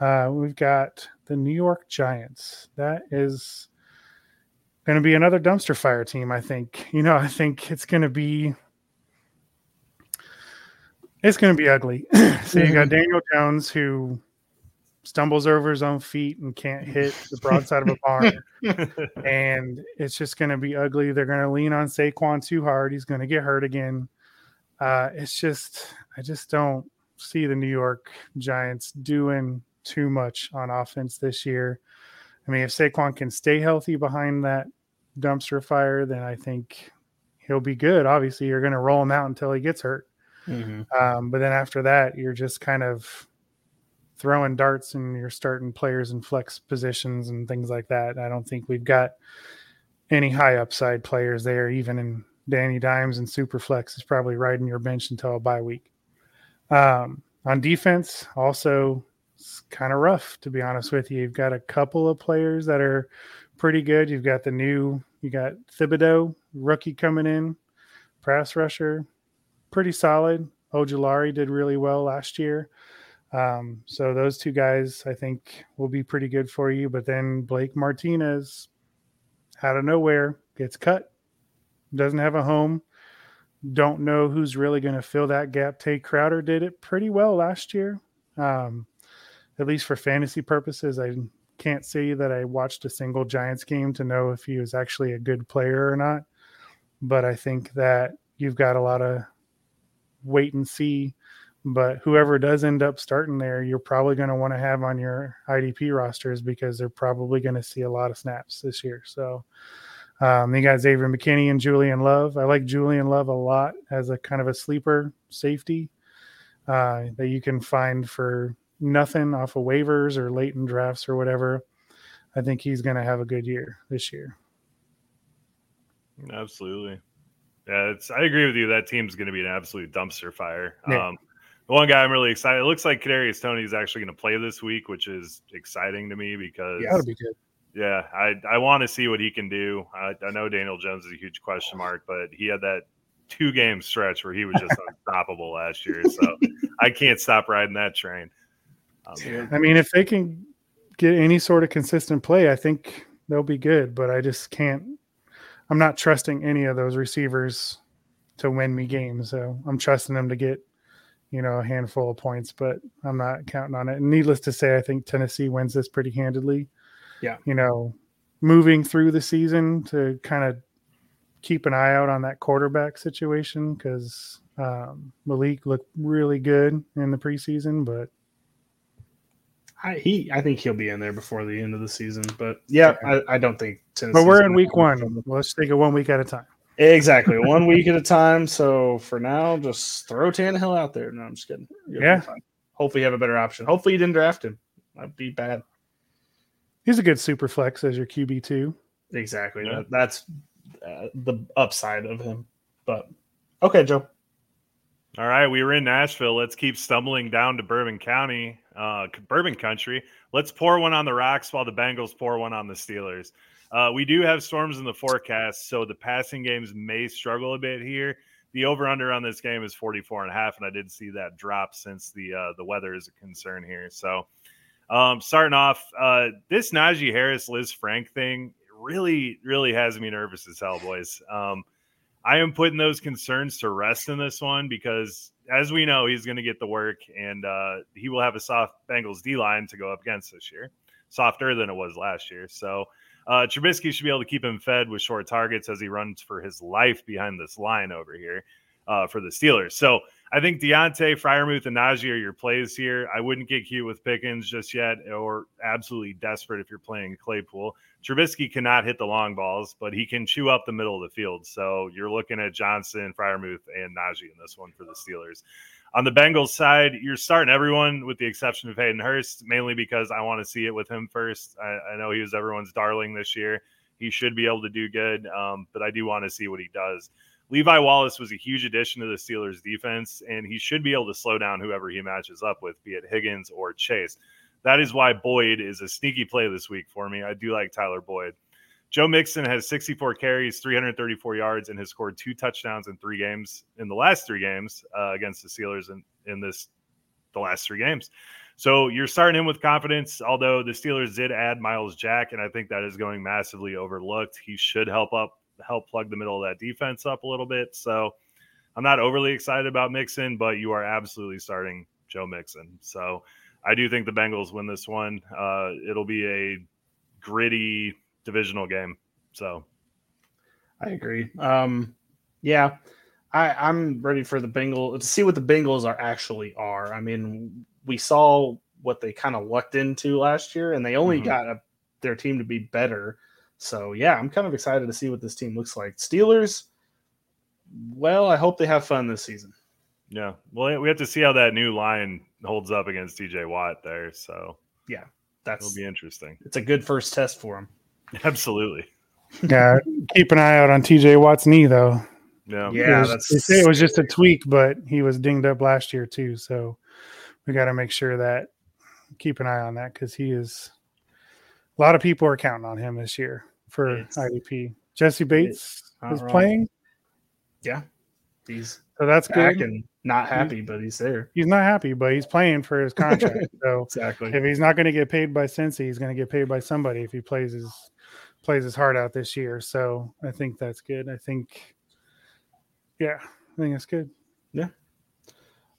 Uh, we've got the New York Giants. That is going to be another dumpster fire team, I think. You know, I think it's going to be. It's going to be ugly. so you got Daniel Jones, who stumbles over his own feet and can't hit the broadside of a barn. and it's just going to be ugly. They're going to lean on Saquon too hard. He's going to get hurt again. Uh, it's just, I just don't see the New York Giants doing too much on offense this year. I mean, if Saquon can stay healthy behind that dumpster fire, then I think he'll be good. Obviously, you're going to roll him out until he gets hurt. Mhm. Um, but then after that, you're just kind of throwing darts and you're starting players in flex positions and things like that. I don't think we've got any high upside players there, even in Danny Dimes and Superflex is probably riding your bench until a bye week. Um, on defense, also it's kind of rough to be honest with you. You've got a couple of players that are pretty good. You've got the new, you got Thibodeaux, rookie coming in, pass rusher. Pretty solid. Ojulari did really well last year. Um, so those two guys, I think, will be pretty good for you. But then Blake Martinez, out of nowhere, gets cut, doesn't have a home. Don't know who's really going to fill that gap. Tae Crowder did it pretty well last year, um, at least for fantasy purposes. I can't say that I watched a single Giants game to know if he was actually a good player or not. But I think that you've got a lot of wait and see. But whoever does end up starting there, you're probably going to want to have on your IDP rosters because they're probably going to see a lot of snaps this year. So um, you got Xavier McKinney and Julian Love. I like Julian Love a lot as a kind of a sleeper safety uh, that you can find for nothing off of waivers or late in drafts or whatever. I think he's going to have a good year this year. Absolutely. Yeah, it's. I agree with you. That team's going to be an absolute dumpster fire. Yeah. Um, the one guy I'm really excited. It looks like Kadarius Toney is actually going to play this week, which is exciting to me because Yeah, that'll be good. yeah, I I want to see what he can do. I, I know Daniel Jones is a huge question mark, but he had that two game stretch where he was just unstoppable last year. So I can't stop riding that train. Um, I mean, if they can get any sort of consistent play, I think they'll be good. But I just can't. I'm not trusting any of those receivers to win me games. So I'm trusting them to get, you know, a handful of points, but I'm not counting on it. And needless to say, I think Tennessee wins this pretty handedly. Yeah. You know, moving through the season to kind of keep an eye out on that quarterback situation because um, Malik looked really good in the preseason, but I, he, I think he'll be in there before the end of the season. But yeah, I, I don't think Tennessee. But we're in week one. Let's take it one week at a time. Exactly, one week at a time. So for now, just throw Tannehill out there. No, I'm just kidding. You'll Yeah. Hopefully, you have a better option. Hopefully, you didn't draft him. That'd be bad. He's a good super flex as your QB two. Exactly. Yeah. That, that's uh, the upside of him. But okay, Joe. All right, we were in Nashville. Let's keep stumbling down to Bourbon County, uh, Bourbon Country. Let's pour one on the Rocks while the Bengals pour one on the Steelers. Uh, we do have storms in the forecast, so the passing games may struggle a bit here. The over under on this game is 44 and a half, and I did see that drop since the uh, the weather is a concern here. So, um, starting off, uh, this Najee Harris Lisfranc thing really, really has me nervous as hell, boys. Um, I am putting those concerns to rest in this one because, as we know, he's going to get the work and uh, he will have a soft Bengals D line to go up against this year, softer than it was last year. So, uh, Trubisky should be able to keep him fed with short targets as he runs for his life behind this line over here uh, for the Steelers. So, I think Diontae, Freiermuth, and Najee are your plays here. I wouldn't get cute with Pickens just yet, or absolutely desperate if you're playing Claypool. Trubisky cannot hit the long balls, but he can chew up the middle of the field. So you're looking at Johnson, Freiermuth, and Najee in this one for the Steelers. On the Bengals side, you're starting everyone with the exception of Hayden Hurst, mainly because I want to see it with him first. I, I know he was everyone's darling this year. He should be able to do good, um, but I do want to see what he does. Levi Wallace was a huge addition to the Steelers defense, and he should be able to slow down whoever he matches up with, be it Higgins or Chase. That is why Boyd is a sneaky play this week for me. I do like Tyler Boyd. Joe Mixon has 64 carries, 334 yards, and has scored two touchdowns in three games in the last three games uh, against the Steelers in, in this the last three games. So you're starting him with confidence, although the Steelers did add Myles Jack, and I think that is going massively overlooked. He should help up help plug the middle of that defense up a little bit. So I'm not overly excited about Mixon, but you are absolutely starting Joe Mixon. So I do think the Bengals win this one. Uh, it'll be a gritty divisional game. So I agree. Um, yeah, I, I'm ready for the Bengals to see what the Bengals are actually are. I mean, we saw what they kind of lucked into last year, and they only Mhm. got a, their team to be better. So yeah, I'm kind of excited to see what this team looks like. Steelers. Well, I hope they have fun this season. yeah, well, we have to see how that new line holds up against TJ Watt there. So yeah, That's it'll be interesting. it's a good first test for him. Absolutely. Yeah, keep an eye out on TJ Watt's knee though. Yeah. Yeah, was- that's they say it was just a tweak, but he was dinged up last year too. So we got to make sure that keep an eye on that because he is. A lot of people are counting on him this year for It's- IDP. Jessie Bates is wrong. playing, Yeah, He's so that's good. and not happy, but he's there. He's not happy, but he's playing for his contract. so Exactly. if he's not going to get paid by Cincy, he's going to get paid by somebody if he plays his plays his heart out this year. So I think that's good. I think, yeah, I think that's good. Yeah.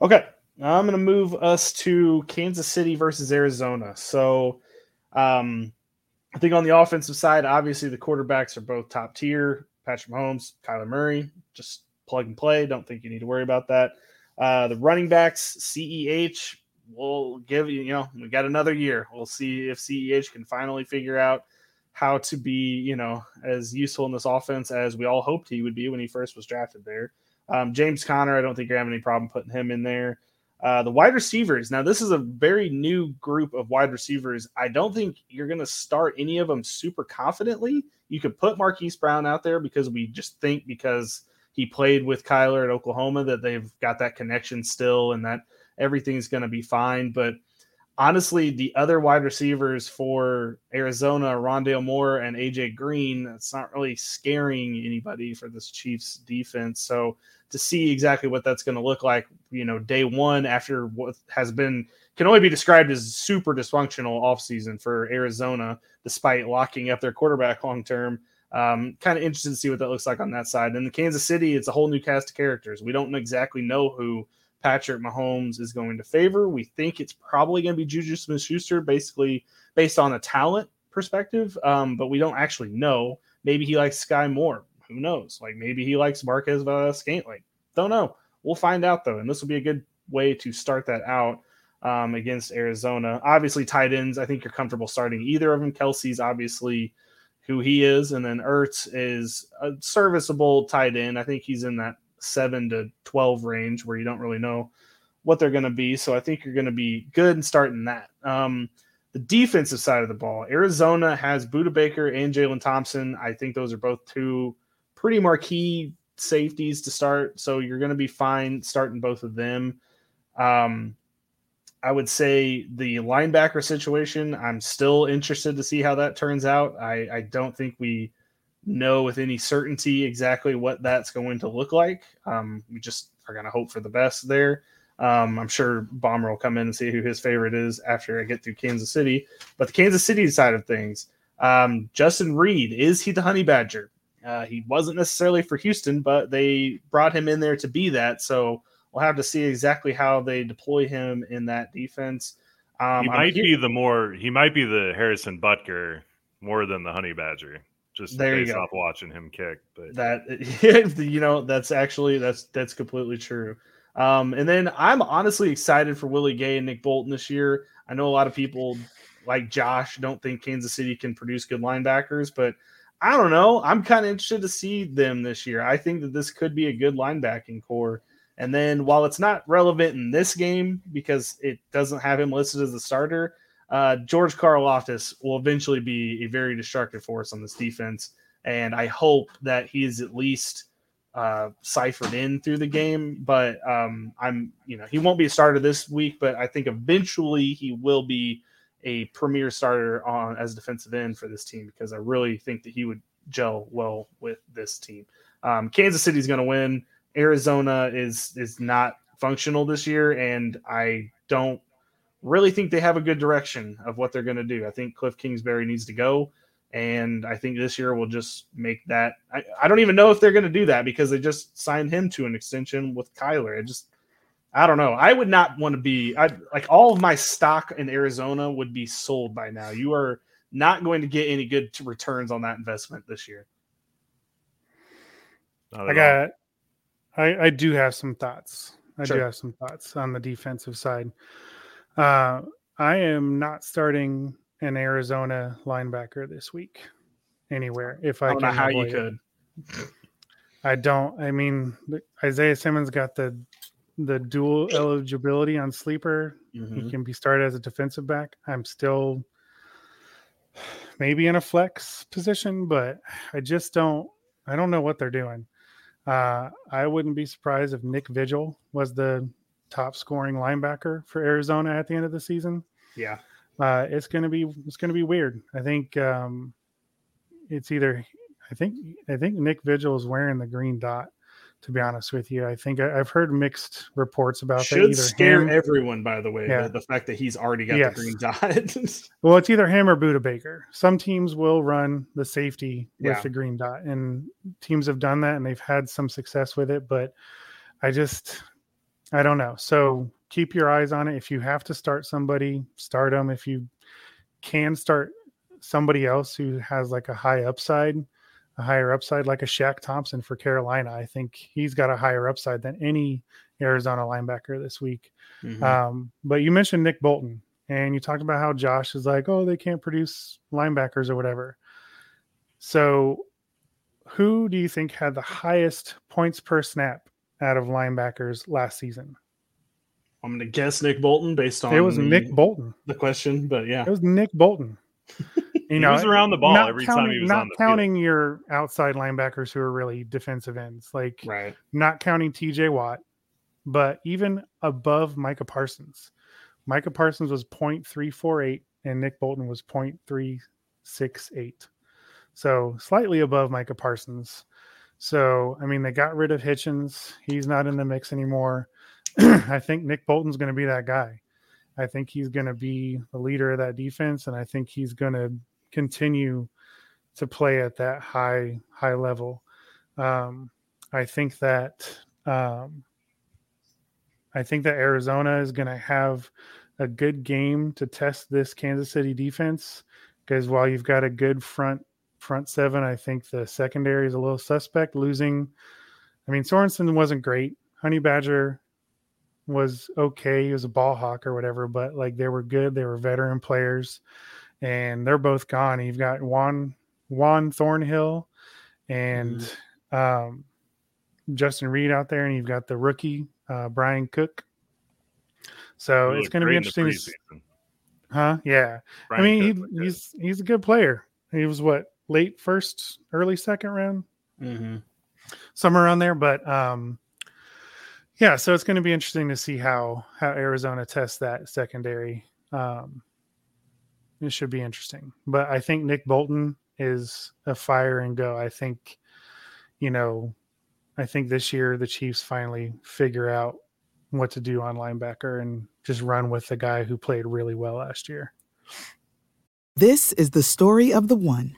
Okay. I'm going to move us to Kansas City versus Arizona. So, um, I think on the offensive side, obviously the quarterbacks are both top tier. Patrick Mahomes, Kyler Murray, just plug and play. Don't think you need to worry about that. Uh, the running backs, CEH, we'll give you, you know, we got another year. We'll see if CEH can finally figure out how to be, you know, as useful in this offense as we all hoped he would be when he first was drafted there. Um, James Conner, I don't think you're having any problem putting him in there. Uh, the wide receivers. Now, this is a very new group of wide receivers. I don't think you're going to start any of them super confidently. You could put Marquise Brown out there because we just think because he played with Kyler at Oklahoma that they've got that connection still and that everything's going to be fine. But honestly, the other wide receivers for Arizona, Rondale Moore and AJ Green, it's not really scaring anybody for this Chiefs defense. So to see exactly what that's going to look like, you know, day one after what has been can only be described as super dysfunctional offseason for Arizona, despite locking up their quarterback long term. Um, kind of interested to see what that looks like on that side. And the Kansas City, it's a whole new cast of characters. We don't exactly know who Patrick Mahomes is going to favor. We think it's probably going to be Juju Smith Schuster, basically based on a talent perspective, um, but we don't actually know. Maybe he likes Sky more. Who knows? Like maybe he likes Marquez uh, Scantling. Don't know. We'll find out though, and this will be a good way to start that out um, against Arizona. Obviously, tight ends. I think you're comfortable starting either of them. Kelce's obviously who he is, and then Ertz is a serviceable tight end. I think he's in that seven to twelve range where you don't really know what they're going to be. So I think you're going to be good in starting that. Um, the defensive side of the ball, Arizona has Budda Baker and Jalen Thompson. I think those are both two pretty marquee safeties to start. So you're going to be fine starting both of them. Um, I would say the linebacker situation, I'm still interested to see how that turns out. I, I don't think we know with any certainty exactly what that's going to look like. Um, we just are going to hope for the best there. Um, I'm sure Baumer will come in and see who his favorite is after I get through Kansas City. But the Kansas City side of things, um, Justin Reid, is he the Honey Badger? Uh, he wasn't necessarily for Houston, but they brought him in there to be that. So we'll have to see exactly how they deploy him in that defense. Um, he might be the more he might be the Harrison Butker more than the Honey Badger. Just There you go. off watching him kick. But that you know that's actually that's that's completely true. Um, and then I'm honestly excited for Willie Gay and Nick Bolton this year. I know a lot of people like Josh don't think Kansas City can produce good linebackers, but I don't know. I'm kind of interested to see them this year. I think that this could be a good linebacking core. And then while it's not relevant in this game because it doesn't have him listed as a starter, uh, George Karlaftis will eventually be a very destructive force on this defense. And I hope that he is at least uh, ciphered in through the game. But um, I'm, you know, he won't be a starter this week, but I think eventually he will be a premier starter on as defensive end for this team because I really think that he would gel well with this team. Um, Kansas is going to win. Arizona is is not functional this year, and I don't really think they have a good direction of what they're going to do. I think Cliff Kingsbury needs to go, and I think this year will just make that. I, I don't even know if they're going to do that because they just signed him to an extension with Kyler. I just I don't know. I would not want to be I like all of my stock in Arizona would be sold by now. You are not going to get any good returns on that investment this year. I got, I, I do have some thoughts. I Sure. do have some thoughts on the defensive side. Uh, I am not starting an Arizona linebacker this week anywhere. If I, I don't can know how you it. could. I don't. I mean, Isaiah Simmons got the the dual eligibility on sleeper. Mhm. He can be started as a defensive back. I'm still maybe in a flex position, but I just don't. I don't know what they're doing. Uh, I wouldn't be surprised if Nick Vigil was the top scoring linebacker for Arizona at the end of the season. Yeah. Uh, it's gonna be it's gonna be weird. I think um, it's either I think I think Nick Vigil is wearing the green dot To be honest with you, I think I, have heard mixed reports about Should that. scare him, everyone, by the way. Yeah. The, the fact that he's already got Yes. the green dot. well, it's either him or Budda Baker. Some teams will run the safety with Yeah. the green dot, and teams have done that and they've had some success with it. But I just, I don't know. So keep your eyes on it. If you have to start somebody, start them. If you can start somebody else who has like a high upside, a higher upside, like a Shaq Thompson for Carolina, I think he's got a higher upside than any Arizona linebacker this week. Mhm. Um, but you mentioned Nick Bolton, and you talked about how Josh is like, oh, they can't produce linebackers or whatever. So, who do you think had the highest points per snap out of linebackers last season? I'm going to guess Nick Bolton based on It was the, Nick Bolton. the question, but yeah. It was Nick Bolton. You he know, was around the ball every counting, time he was not on the counting your outside linebackers who are really defensive ends, like Right. not counting TJ Watt, but even above Micah Parsons. Micah Parsons was 0.348 and Nick Bolton was 0.368. So slightly above Micah Parsons. So, I mean, they got rid of Hitchens. He's not in the mix anymore. I think Nick Bolton's going to be that guy. I think he's going to be the leader of that defense, and I think he's going to continue to play at that high high level. Um, I think that um, I think that Arizona is going to have a good game to test this Kansas City defense because while you've got a good front front seven, I think the secondary is a little suspect. Losing, I mean, Sorensen wasn't great. Honey Badger was okay. He was a ball hawk or whatever, but like they were good. They were veteran players, and they're both gone. You've got Juan Juan Thornhill and um, Justin Reid out there, and you've got the rookie uh, Bryan Cook. So it's going to be in interesting. Preseason. huh? Yeah. Brian I mean, he, he's he's a good player. He was what late first, early second round, Mm-hmm. somewhere around there. But um, yeah, so it's going to be interesting to see how how Arizona tests that secondary. Um, it should be interesting. But I think Nick Bolton is a fire and go. I think, you know, I think this year the Chiefs finally figure out what to do on linebacker and just run with the guy who played really well last year. This is the story of the one.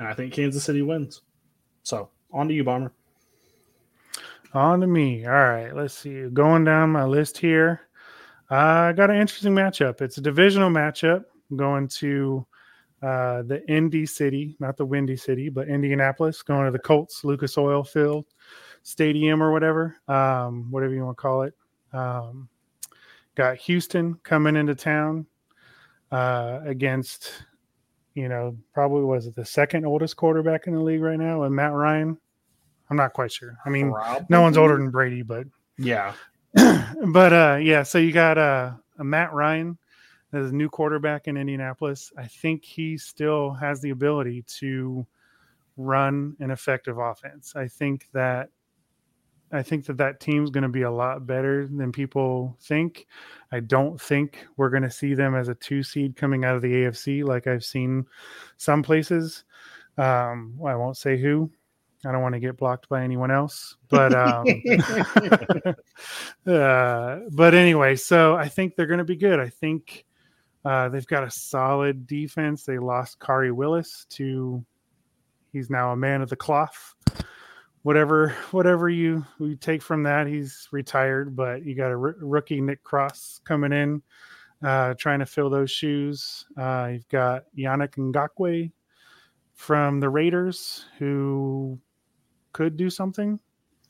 And I think Kansas City wins. So on to you, Baumer. On to me. All right, let's see. Going down my list here, I got an interesting matchup. It's a divisional matchup going to uh, the Indy City, not the Windy City, but Indianapolis, going to the Colts Lucas Oil Field Stadium or whatever, um, whatever you want to call it. Um, got Houston coming into town uh, against, you know, probably was it the second oldest quarterback in the league right now, and Matt Ryan. I'm not quite sure. I mean, no one's older than Brady, but Yeah. but uh yeah, so you got uh a Matt Ryan as a new quarterback in Indianapolis. I think he still has the ability to run an effective offense. I think that I think that that team's going to be a lot better than people think. I don't think we're going to see them as a two seed coming out of the AFC like I've seen some places. Um, I won't say who. I don't want to get blocked by anyone else, but um, uh, but anyway, so I think they're going to be good. I think uh, they've got a solid defense. They lost Khari Willis to he's now a man of the cloth. Whatever, whatever you you take from that, he's retired. But you got a r- rookie Nick Cross coming in, uh, trying to fill those shoes. Uh, you've got Yannick Ngakoue from the Raiders, who could do something.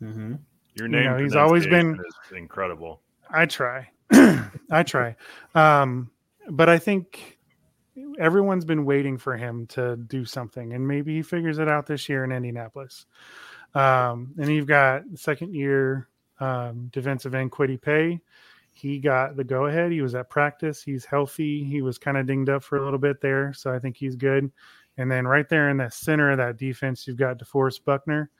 Mm-hmm. Your You name. know, he's always been- incredible. I try. I try. Um, but I think everyone's been waiting for him to do something, and maybe he figures it out this year in Indianapolis. Um, and you've got second year um, defensive end Kwity Paye. He got the go ahead. He was at practice. He's healthy. He was kind of dinged up for a little bit there, so I think he's good. And then right there in the center of that defense, you've got DeForest Buckner,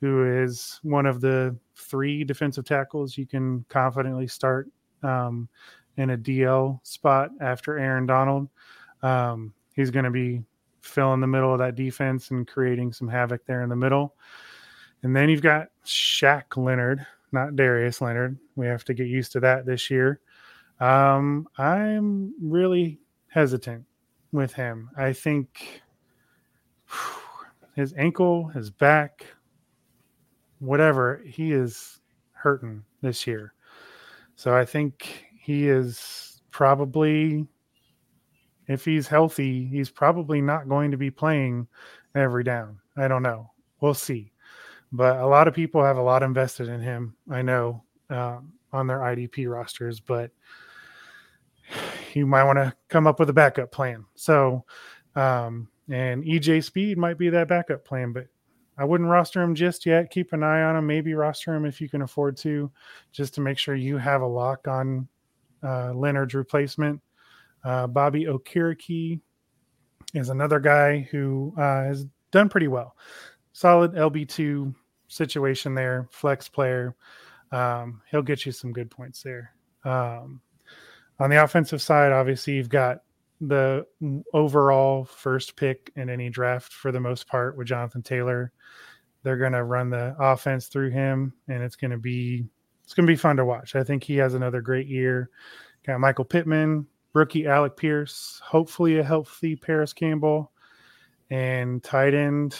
who is one of the three defensive tackles you can confidently start um, in a DL spot after Aaron Donald. Um, he's going to be filling the middle of that defense and creating some havoc there in the middle. And then you've got Shaq Leonard, not Darius Leonard. We have to get used to that this year. Um, I'm really hesitant with him. I think his ankle, his back, whatever, he is hurting this year. So I think he is probably, if he's healthy, he's probably not going to be playing every down. I don't know. We'll see. But a lot of people have a lot invested in him. I know um, on their IDP rosters, but you might want to come up with a backup plan. So, um, and EJ Speed might be that backup plan, but I wouldn't roster him just yet. Keep an eye on him. Maybe roster him if you can afford to, just to make sure you have a lock on uh, Leonard's replacement. Uh, Bobby Okereke is another guy who uh, has done pretty well. Solid LB2 situation there, flex player. Um, he'll get you some good points there. Um, on the offensive side, obviously, you've got the overall first pick in any draft for the most part with Jonathan Taylor. They're going to run the offense through him, and it's going to be it's going to be fun to watch. I think he has another great year. Got Michael Pittman, rookie Alec Pierce, hopefully a healthy Parris Campbell, and tight end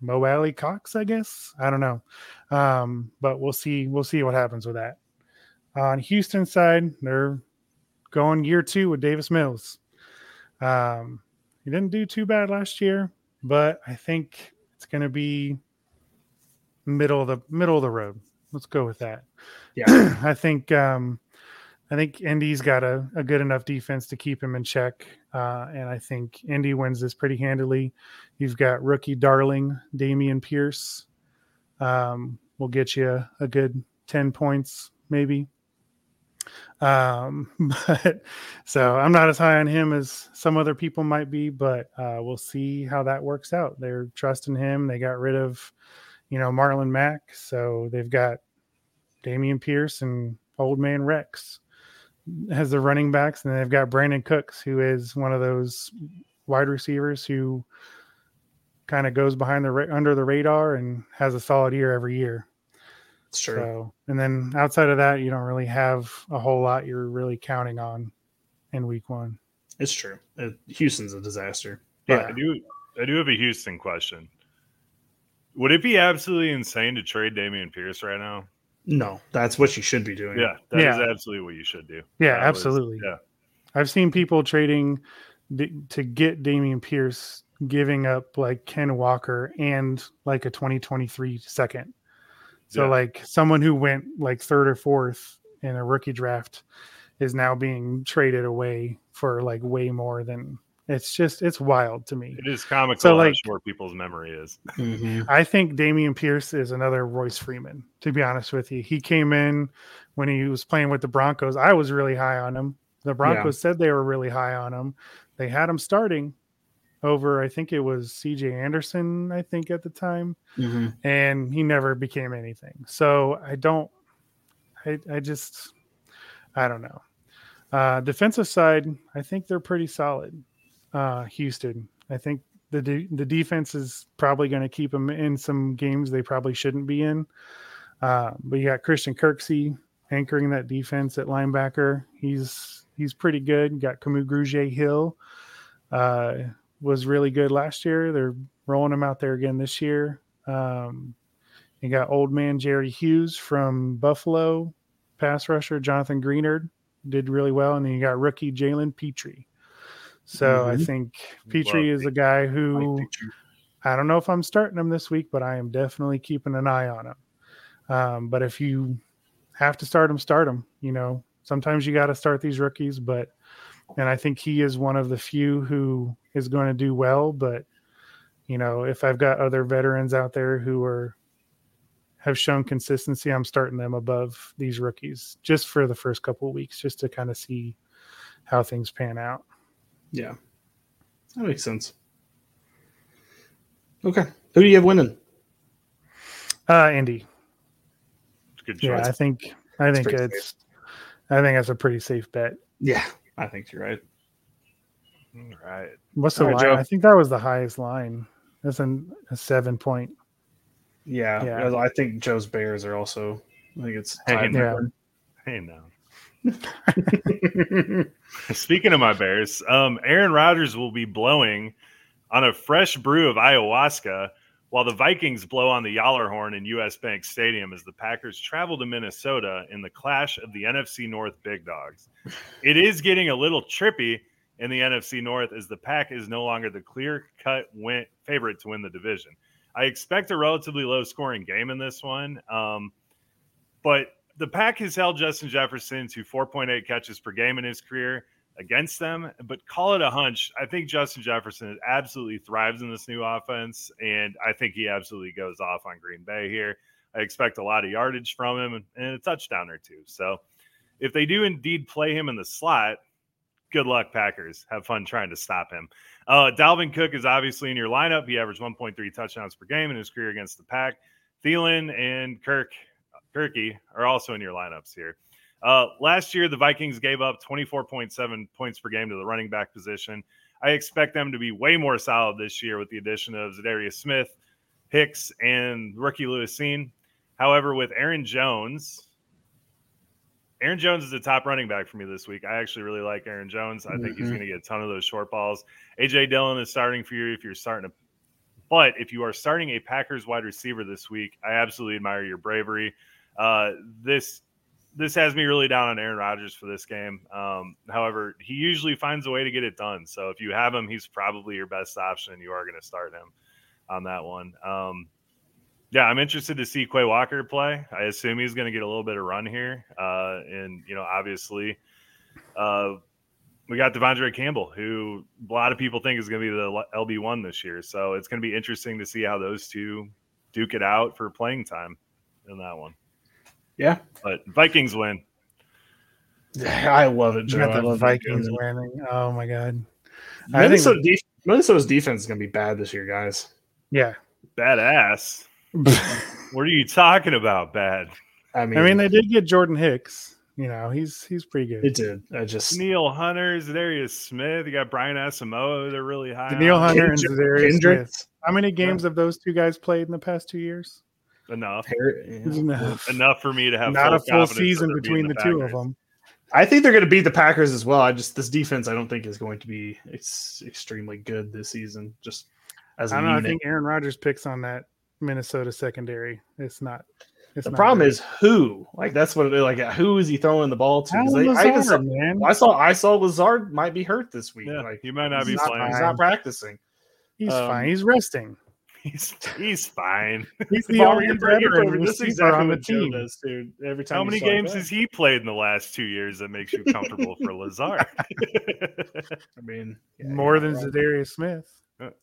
Mo Alie-Cox. I guess I don't know, um, but we'll see. We'll see what happens with that. On Houston side, they're going year two with Davis Mills. Um, he didn't do too bad last year, but I think it's going to be middle of the middle of the road. Let's go with that. Yeah, I think um, I think Indy's got a, a good enough defense to keep him in check, uh, and I think Indy wins this pretty handily. You've got rookie darling Dameon Pierce. Um, will get you a, good ten points, maybe. Um, but so I'm not as high on him as some other people might be, but uh, we'll see how that works out. They're trusting him. They got rid of, you know, Marlon Mack, so they've got Dameon Pierce and Old Man Rex as the running backs, and they've got Brandin Cooks, who is one of those wide receivers who kind of goes behind the under the radar and has a solid year every year. it's true. So, and then outside of that, you don't really have a whole lot you're really counting on in week one. It's true. Uh, Houston's a disaster. Yeah, I do. I do have a Houston question. Would it be absolutely insane to trade Dameon Pierce right now? No, that's what you should be doing. Yeah, that is Yeah. absolutely what you should do. Yeah, That was- absolutely. yeah, I've seen people trading d- to get Dameon Pierce, giving up like Ken Walker and like a 2023 second. So, Yeah. like someone who went like third or fourth in a rookie draft is now being traded away for like way more than it's just, it's wild to me. it is comical So, how like- short people's memory is. Mhm. I think Dameon Pierce is another Royce Freeman, to be honest with you. He came in when he was playing with the Broncos. I was really high on him. The Broncos said they were really high on him. They had him starting over, I think it was CJ Anderson, I think at the time, Mhm. and he never became anything. So I don't, I, I just, I don't know. Uh, defensive side, I think they're pretty solid. Uh, Houston, I think the de- the defense is probably going to keep them in some games they probably shouldn't be in. Uh, but you got Christian Kirksey anchoring that defense at linebacker. He's he's pretty good. You got Kamu Grugier-Hill uh, was really good last year. They're rolling him out there again this year. Um, you got old man Jerry Hughes from Buffalo, pass rusher Jonathan Greenard did really well, and then you got rookie Jalen Pitre. So I Mhm. think Pitre Love is a guy who think you- I don't know if I'm starting him this week, but I am definitely keeping an eye on him. Um, but if you have to start him, start him. You know, sometimes you got to start these rookies, but and I think he is one of the few who is going to do well. But you know, if I've got other veterans out there who are have shown consistency, I'm starting them above these rookies just for the first couple of weeks, just to kind of see how things pan out. Yeah, that makes sense. Okay, who do you have winning? Uh, Indy. Good choice. Yeah, I think I think pretty it's I think that's a pretty safe bet. Yeah, I think you're right. All right. What's the All right, line? Joe. I think that was the highest line. That's an, a seven point. Yeah, Yeah. I think Joe's Bears are also. I think it's Hey, tied yeah. for- Hey, now. Speaking of my Bears, um, Aaron Rodgers will be blowing on a fresh brew of ayahuasca while the Vikings blow on the Gjallarhorn in US Bank Stadium as the Packers travel to Minnesota in the clash of the NFC North big dogs. It is getting a little trippy in the NFC North as the Pack is no longer the clear cut win- favorite to win the division. I expect a relatively low scoring game in this one. Um, but the Pack has held Justin Jefferson to 4.8 catches per game in his career against them. But call it a hunch. I think Justin Jefferson absolutely thrives in this new offense, and I think he absolutely goes off on Green Bay here. I expect a lot of yardage from him and, a touchdown or two. So if they do indeed play him in the slot, good luck, Packers. Have fun trying to stop him. Uh, Dalvin Cook is obviously in your lineup. He averaged 1.3 touchdowns per game in his career against the Pack. Thielen and Kirk Kirky are also in your lineups here. Uh, last year, the Vikings gave up 24.7 points per game to the running back position. I expect them to be way more solid this year with the addition of Za'Darius Smith, Hicks, and rookie Lewis Cine. However, with Aaron Jones, Aaron Jones is the top running back for me this week. I actually really like Aaron Jones. I think he's Mhm. going to get a ton of those short balls. AJ Dillon is starting for you if you're starting to but if you are starting a Packers wide receiver this week, I absolutely admire your bravery. Uh, this this has me really down on Aaron Rodgers for this game. Um, however, he usually finds a way to get it done. So if you have him, he's probably your best option, and you are going to start him on that one. Um, yeah, I'm interested to see Quay Walker play. I assume he's going to get a little bit of run here, uh, and you know, obviously, uh, we got De'Vondre Campbell, who a lot of people think is going to be the LB one this year. So it's going to be interesting to see how those two duke it out for playing time in that one. Yeah, But Vikings win. I love it, You Joe. got I the love Vikings it. winning. Oh my god. I think- Minnesota def- Minnesota's defense is going to be bad this year, guys. Yeah. Badass. What are you talking about? Bad. I mean, I mean, they did get Jordan Hicks. You know, he's he's pretty good. it did. I just Neil Hunter, Darius Smith. You got Brian Asamoah. They're really high. Neil on. Hunter and Kendrick- Za'Darius Smith. Kendricks. How many games have those two guys played in the past two years? Enough. Harry- yeah. Enough. Enough for me to have Not a full season between beating the, two of them. I think they're going to beat the Packers as well. I just this defense I don't think is going to be it's extremely good this season. Just as a I don't know. I think Aaron Rodgers picks on that Minnesota secondary. It's not. It's the not problem good. is who like that's what it, like who is he throwing the ball to? Alan they- I, even saw, Lazard, man. I saw I saw Lazard might be hurt this week. Yeah, like he might not be not, playing. He's not practicing. He's um, fine. He's resting. He's he's fine. He's the Bobby, only veteran this is receiver exactly on the team. does, dude. Every time How many games has he played in the last two years that makes you comfortable for Lazard? I mean, yeah, More than right. Za'Darius Smith.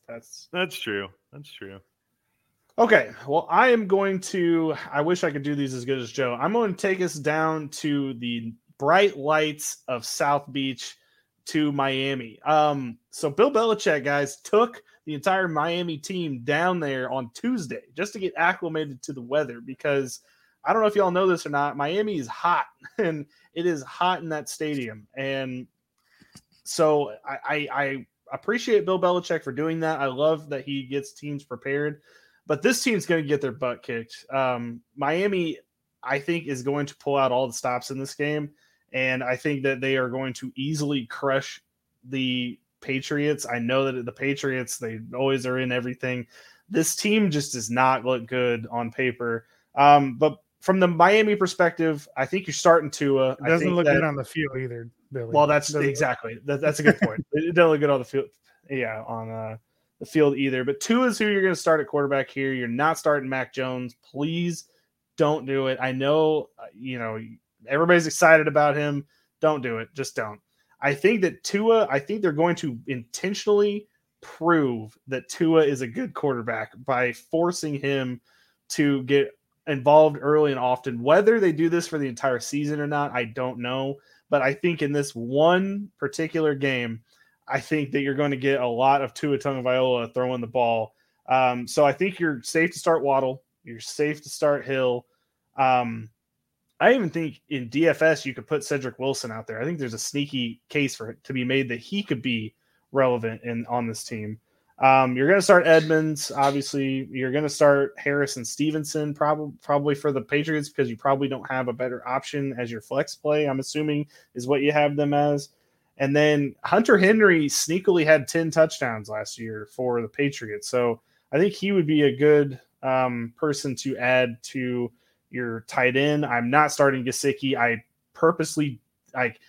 That's That's true. That's true. Okay, well, I am going to. I wish I could do these as good as Joe. I'm going to take us down to the bright lights of South Beach to Miami. Um, so Bill Belichick, guys, took the entire Miami team down there on Tuesday just to get acclimated to the weather because I don't know if y'all know this or not. Miami is hot and it is hot in that stadium. And so I, I, I appreciate Bill Belichick for doing that. I love that he gets teams prepared but this team's going to get their butt kicked. Um, Miami, I think, is going to pull out all the stops in this game, and I think that they are going to easily crush the Patriots. I know that the Patriots they always are in everything. This team just does not look good on paper. Um, but from the Miami perspective, I think you're starting to. Uh, It doesn't look that, good on the field either, Billy. well, that's exactly that, that's a good point. it doesn't look good on the field. Yeah, on uh, the field either. But Tua is who you're going to start at quarterback here. You're not starting Mac Jones. Please don't do it. I know, uh, you know, everybody's excited about him. Don't do it. Just don't. I think that Tua. I think they're going to intentionally prove that Tua is a good quarterback by forcing him to get involved early and often. Whether they do this for the entire season or not, I don't know. But I think in this one particular game, I think that you're going to get a lot of Tua Tagovailoa throwing the ball. Um, so I think you're safe to start Waddle. You're safe to start Hill. Um, I even think in DFS you could put Cedric Wilson out there. I think there's a sneaky case for to be made that he could be relevant in on this team. Um, you're going to start Edmonds, obviously. You're going to start Harrison Stevenson, probably probably for the Patriots because you probably don't have a better option as your flex play. I'm assuming is what you have them as. And then Hunter Henry sneakily had 10 touchdowns last year for the Patriots, so I think he would be a good um, person to add to your tight end. I'm not starting Gesicki. I purposely like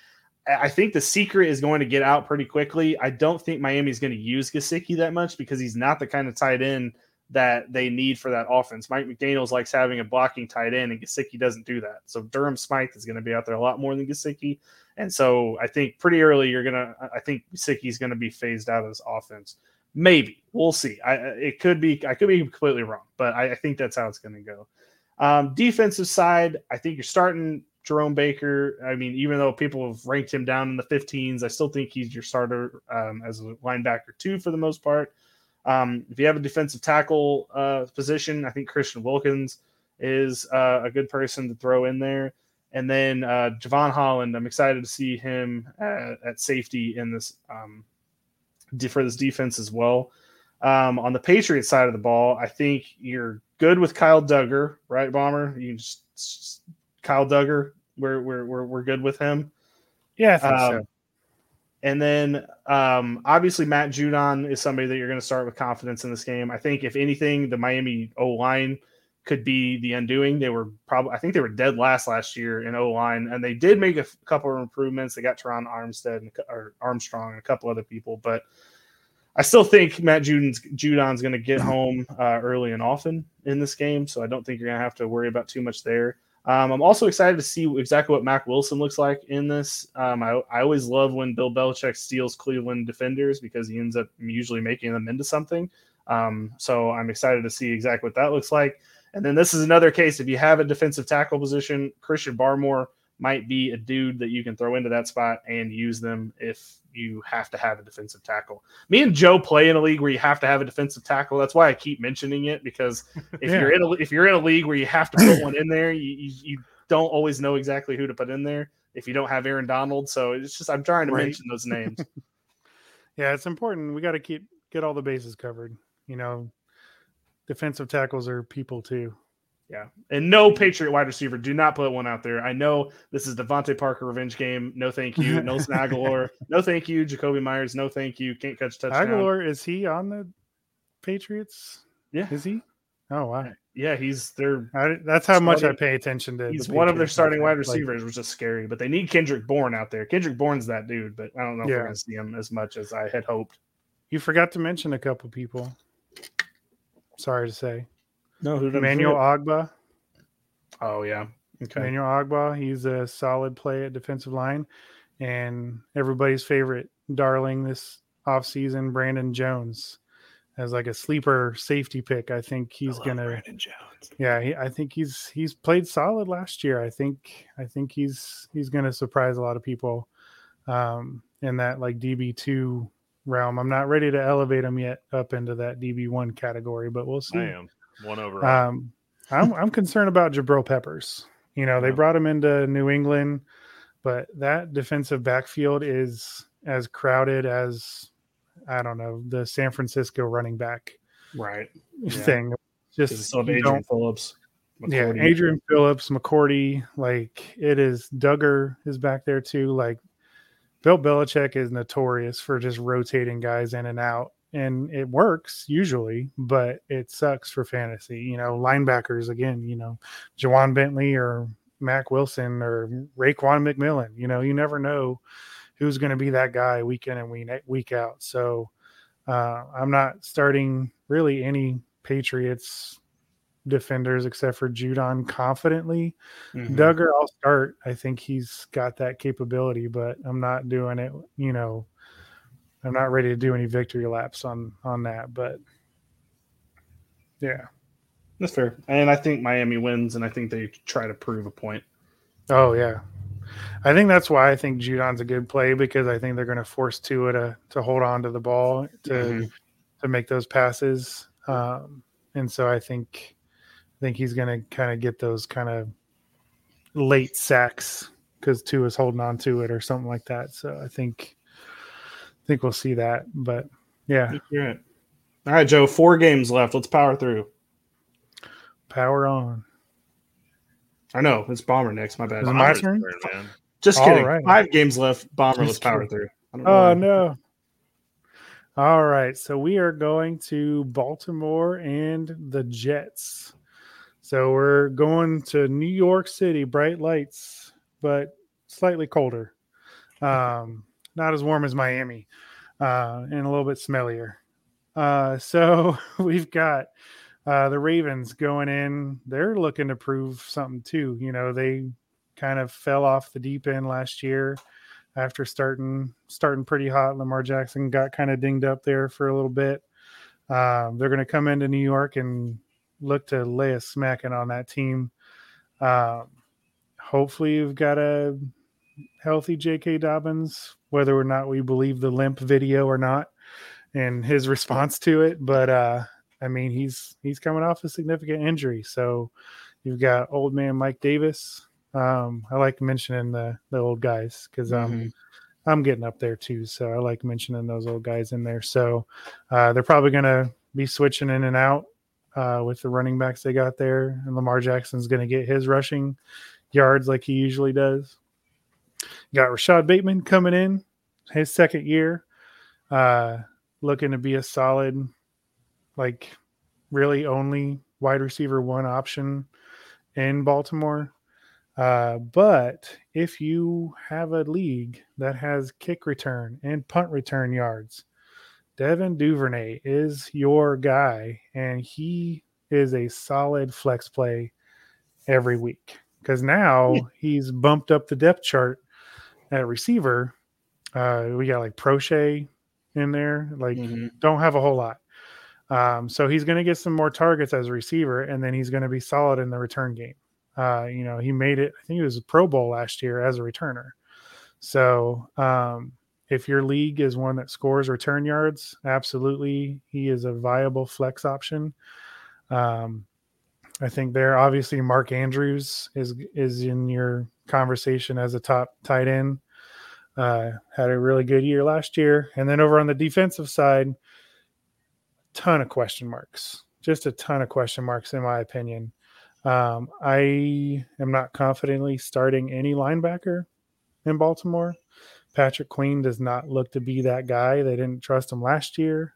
I think the secret is going to get out pretty quickly. I don't think Miami's going to use Gesicki that much because he's not the kind of tight end that they need for that offense. Mike McDaniels likes having a blocking tight end, and Gesicki doesn't do that. So Durham Smythe is going to be out there a lot more than Gesicki. And so I think pretty early you're gonna. I think Gesicki's going to be phased out of this offense. Maybe we'll see. I it could be. I could be completely wrong, but I, I think that's how it's going to go. Um, defensive side, I think you're starting Jerome Baker. I mean, even though people have ranked him down in the 15s, I still think he's your starter um, as a linebacker too for the most part. Um, if you have a defensive tackle uh, position, I think Christian Wilkins is uh, a good person to throw in there. And then uh, Jevon Holland, I'm excited to see him at, at safety in this um, for this defense as well. Um, on the Patriots side of the ball, I think you're good with Kyle Dugger, right, Baumer? You just, just Kyle Dugger. We're we're we're, we're good with him. Yeah, um, so. And then um, obviously Matt Judon is somebody that you're going to start with confidence in this game. I think if anything, the Miami O line could be the undoing. They were probably I think they were dead last last year in O line, and they did make a f- couple of improvements. They got Terron Armstead and, or Armstrong and a couple other people, but I still think Matt Judon's Judon's going to get home uh, early and often in this game, so I don't think you're going to have to worry about too much there. Um, I'm also excited to see exactly what Mack Wilson looks like in this. Um, I, I always love when Bill Belichick steals Cleveland defenders because he ends up usually making them into something. Um, so I'm excited to see exactly what that looks like. And then this is another case if you have a defensive tackle position, Christian Barmore might be a dude that you can throw into that spot and use them if you have to have a defensive tackle. Me and Joe play in a league where you have to have a defensive tackle. That's why I keep mentioning it because if yeah. you're in a if you're in a league where you have to put one in there, you, you, you don't always know exactly who to put in there if you don't have Aaron Donald. So it's just I'm trying to right. mention those names. yeah, it's important. We got to keep get all the bases covered. You know, defensive tackles are people too. Yeah. And no Patriot wide receiver. Do not put one out there. I know this is DeVante Parker revenge game. No thank you. Nelson Agholor. No thank you. Jakobi Meyers. No thank you. Can't catch touchdown. Agholor, is he on the Patriots? Yeah. Is he? Oh wow. Yeah, he's their. that's how starting, much I pay attention to. He's one of their starting wide receivers, like, which is scary. But they need Kendrick Bourne out there. Kendrick Bourne's that dude, but I don't know yeah. if we're gonna see him as much as I had hoped. You forgot to mention a couple people. Sorry to say. No, who Emmanuel Ogbah. Oh yeah. Okay. Emmanuel Ogbah, he's a solid play at defensive line. And everybody's favorite darling this offseason, Brandon Jones, as like a sleeper safety pick. I think he's I gonna Brandon Jones. Yeah, he, I think he's he's played solid last year. I think I think he's he's gonna surprise a lot of people um in that like DB two realm. I'm not ready to elevate him yet up into that DB one category, but we'll see. I am one over. Um, I'm I'm concerned about Jabril Peppers. You know, they brought him into New England, but that defensive backfield is as crowded as I don't know the San Francisco running back right thing. Yeah. Just so Adrian Phillips. McCourty. Yeah, Adrian Phillips, McCourty, like it is. Dugger is back there too. Like Bill Belichick is notorious for just rotating guys in and out and it works usually, but it sucks for fantasy. You know, linebackers again, you know, Ja'Whaun Bentley or Mack Wilson or Raekwon McMillan. You know, you never know who's going to be that guy week in and week week out. So uh, I'm not starting really any Patriots defenders except for Judon confidently. Mm-hmm. Dugger, I'll start. I think he's got that capability, but I'm not doing it. You know I'm not ready to do any victory laps on on that, but yeah. That's fair. And I think Miami wins, and I think they try to prove a point. Oh yeah, I think that's why I think Judon's a good play because I think they're going to force Tua to to hold on to the ball to Mhm. to make those passes, um, and so I think I think he's going to kind of get those kind of late sacks because Tua's holding on to it or something like that. So I think think we'll see that, but yeah, All right, Joe. Four games left. Let's power through. power on. I know it's Baumer next. My bad. Is it my turn? man. Just All kidding. right. Five games left. Baumer. Just let's power kidding. through. I don't know Oh no. All right, so we are going to Baltimore and the Jets. So we're going to New York City, bright lights, but slightly colder. Um, not as warm as Miami, uh, and a little bit smellier. Uh, so we've got uh, the Ravens going in. They're looking to prove something too. You know, they kind of fell off the deep end last year after starting starting pretty hot. Lamar Jackson got kind of dinged up there for a little bit. Um, they're going to come into New York and look to lay a smacking on that team. Um, hopefully, you've got a healthy J.K. Dobbins, whether or not we believe the limp video or not, and his response to it. But uh, I mean, he's he's coming off a significant injury, so you've got old man Mike Davis. Um, I like mentioning the the old guys because um, Mhm. I'm getting up there too, so I like mentioning those old guys in there. So uh, they're probably going to be switching in and out uh, with the running backs they got there, and Lamar Jackson's going to get his rushing yards like he usually does. Got Rashod Bateman coming in, his second year, uh, looking to be a solid, like really only wide receiver one option in Baltimore. Uh, but if you have a league that has kick return and punt return yards, Devin Duvernay is your guy, and he is a solid flex play every week because now he's bumped up the depth chart at receiver. Uh, we got like Proche in there, like Mhm. don't have a whole lot. Um, so he's going to get some more targets as a receiver, and then he's going to be solid in the return game. Uh, you know, he made it. I think it was a Pro Bowl last year as a returner. So um, if your league is one that scores return yards, absolutely, he is a viable flex option. Um, I think there, obviously, Mark Andrews is is in your conversation as a top tight end. Uh, had a really good year last year, and then over on the defensive side, ton of question marks. Just a ton of question marks, in my opinion. Um, I am not confidently starting any linebacker in Baltimore. Patrick Queen does not look to be that guy. They didn't trust him last year.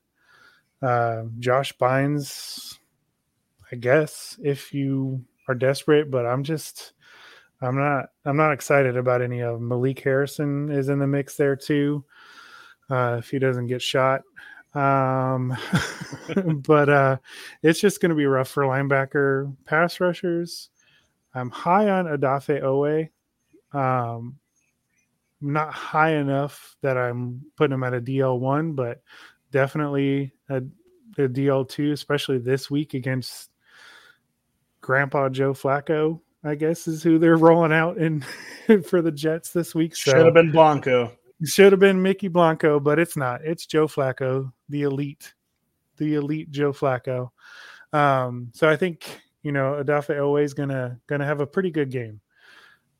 Uh, Josh Bynes, I guess, if you are desperate, but I'm just, I'm not, I'm not excited about any of them. Malik Harrison is in the mix there too. Uh, if he doesn't get shot, um, but uh, it's just going to be rough for linebacker pass rushers. I'm high on Odafe Oweh. Um, not high enough that I'm putting him at a DL1, but definitely a, a DL2, especially this week against Grandpa Joe Flacco. I guess is who they're rolling out in for the Jets this week. So Should have been Blanco. should have been Mickey Blanco, but it's not. It's Joe Flacco, the elite, the elite Joe Flacco. Um, so I think you know Odafe Oweh is gonna gonna have a pretty good game,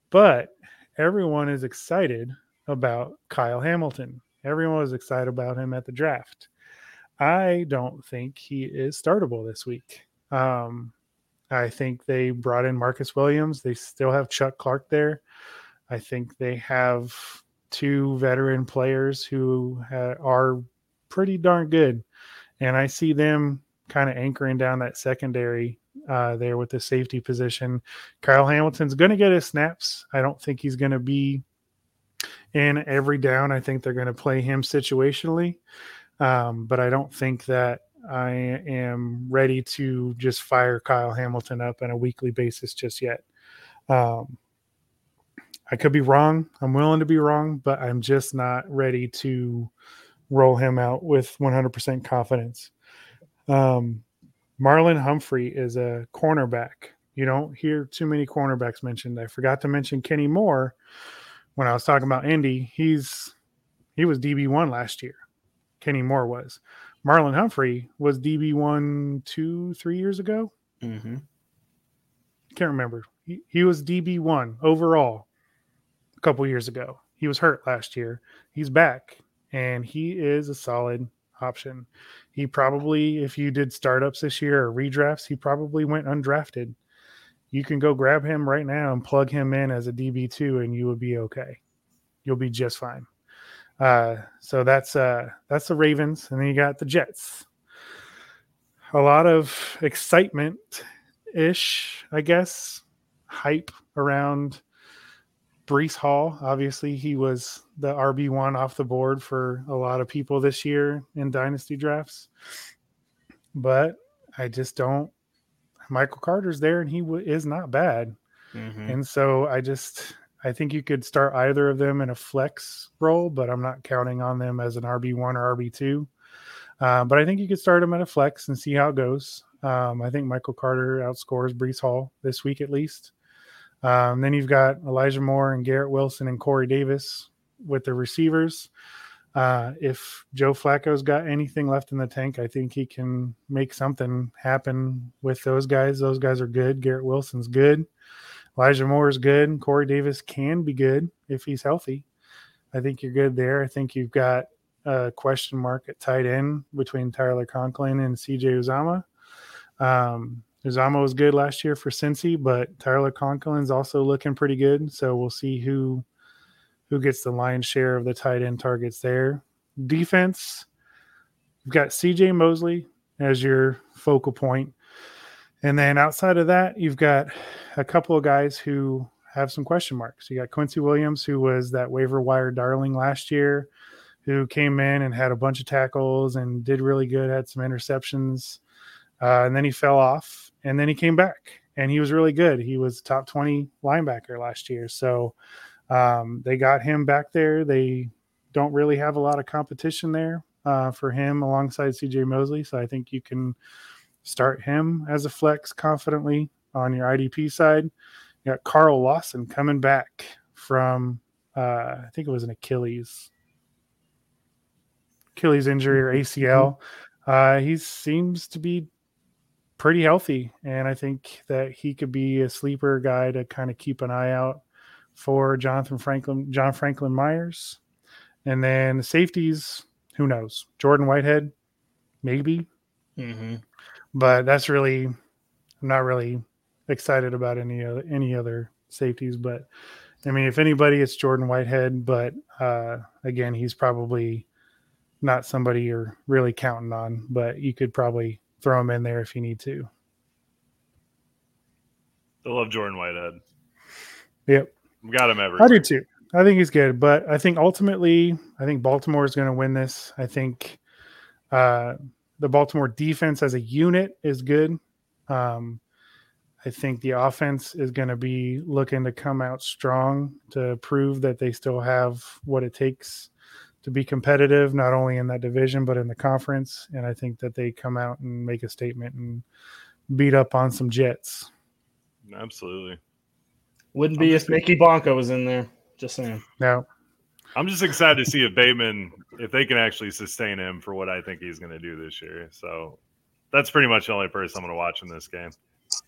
but everyone is excited about Kyle Hamilton. Everyone was excited about him at the draft. I don't think he is startable this week. Um, I think they brought in Marcus Williams. They still have Chuck Clark there. I think they have two veteran players who ha- are pretty darn good. And I see them kind of anchoring down that secondary uh, there with the safety position. Kyle Hamilton's going to get his snaps. I don't think he's going to be in every down. I think they're going to play him situationally. Um, but I don't think that I am ready to just fire Kyle Hamilton up on a weekly basis just yet. Um, I could be wrong. I'm willing to be wrong, but I'm just not ready to roll him out with 100% confidence. Um, Marlon Humphrey is a cornerback. You don't hear too many cornerbacks mentioned. I forgot to mention Kenny Moore when I was talking about Indy. He's he was DB one last year. Kenny Moore was. Marlon Humphrey was DB one two three years ago. Mm-hmm. Can't remember. He, he was DB one overall a couple years ago. He was hurt last year. He's back, and he is a solid option. He probably, if you did startups this year or redrafts, he probably went undrafted. You can go grab him right now and plug him in as a DB2 and you will be okay. You'll be just fine. Uh, so that's uh, that's the Ravens, and then you got the Jets. A lot of excitement ish, I guess, hype around Breece Hall. Obviously, he was the RB one off the board for a lot of people this year in dynasty drafts. But I just don't. Michael Carter's there, and he w- is not bad. Mm-hmm. And so I just I think you could start either of them in a flex role, but I'm not counting on them as an RB one or RB two. Uh, but I think you could start them at a flex and see how it goes. Um, I think Michael Carter outscores Breece Hall this week at least. Um, then you've got Elijah Moore and Garrett Wilson and Corey Davis with the receivers. Uh, if Joe Flacco's got anything left in the tank, I think he can make something happen with those guys. Those guys are good. Garrett Wilson's good. Elijah Moore is good. Corey Davis can be good if he's healthy. I think you're good there. I think you've got a question mark at tight end between Tyler Conklin and CJ Uzomah. Um, Uzomah was good last year for Cincy, but Tyler Conklin's also looking pretty good. So we'll see who who gets the lion's share of the tight end targets there. Defense, you've got CJ Mosley as your focal point. And then outside of that, you've got a couple of guys who have some question marks. You got Quincy Williams, who was that waiver wire darling last year, who came in and had a bunch of tackles and did really good, had some interceptions. Uh, and then he fell off and then he came back and he was really good. He was top 20 linebacker last year. So um, they got him back there. They don't really have a lot of competition there uh, for him alongside CJ Mosley. So I think you can start him as a flex confidently on your IDP side. You got Carl Lawson coming back from, uh, I think it was an Achilles. Achilles injury or ACL. Uh, he seems to be pretty healthy, and I think that he could be a sleeper guy to kind of keep an eye out for Jonathan Franklin, John Franklin Myers, and then the safeties. Who knows? Jordan Whitehead, maybe, Mm-hmm. But that's really I'm not really excited about any other any other safeties. But I mean, if anybody, it's Jordan Whitehead. But uh, again, he's probably not somebody you're really counting on. But you could probably throw him in there if you need to. I love Jordan Whitehead. Yep. We got him every. I do too. I think he's good, but I think ultimately, I think Baltimore is going to win this. I think uh, the Baltimore defense as a unit is good. Um, I think the offense is going to be looking to come out strong to prove that they still have what it takes to be competitive, not only in that division but in the conference. And I think that they come out and make a statement and beat up on some Jets. Absolutely. Wouldn't be if Mickey Blanco was in there. Just saying. Now, I'm just excited to see if Bateman, if they can actually sustain him for what I think he's going to do this year. So that's pretty much the only person I'm going to watch in this game.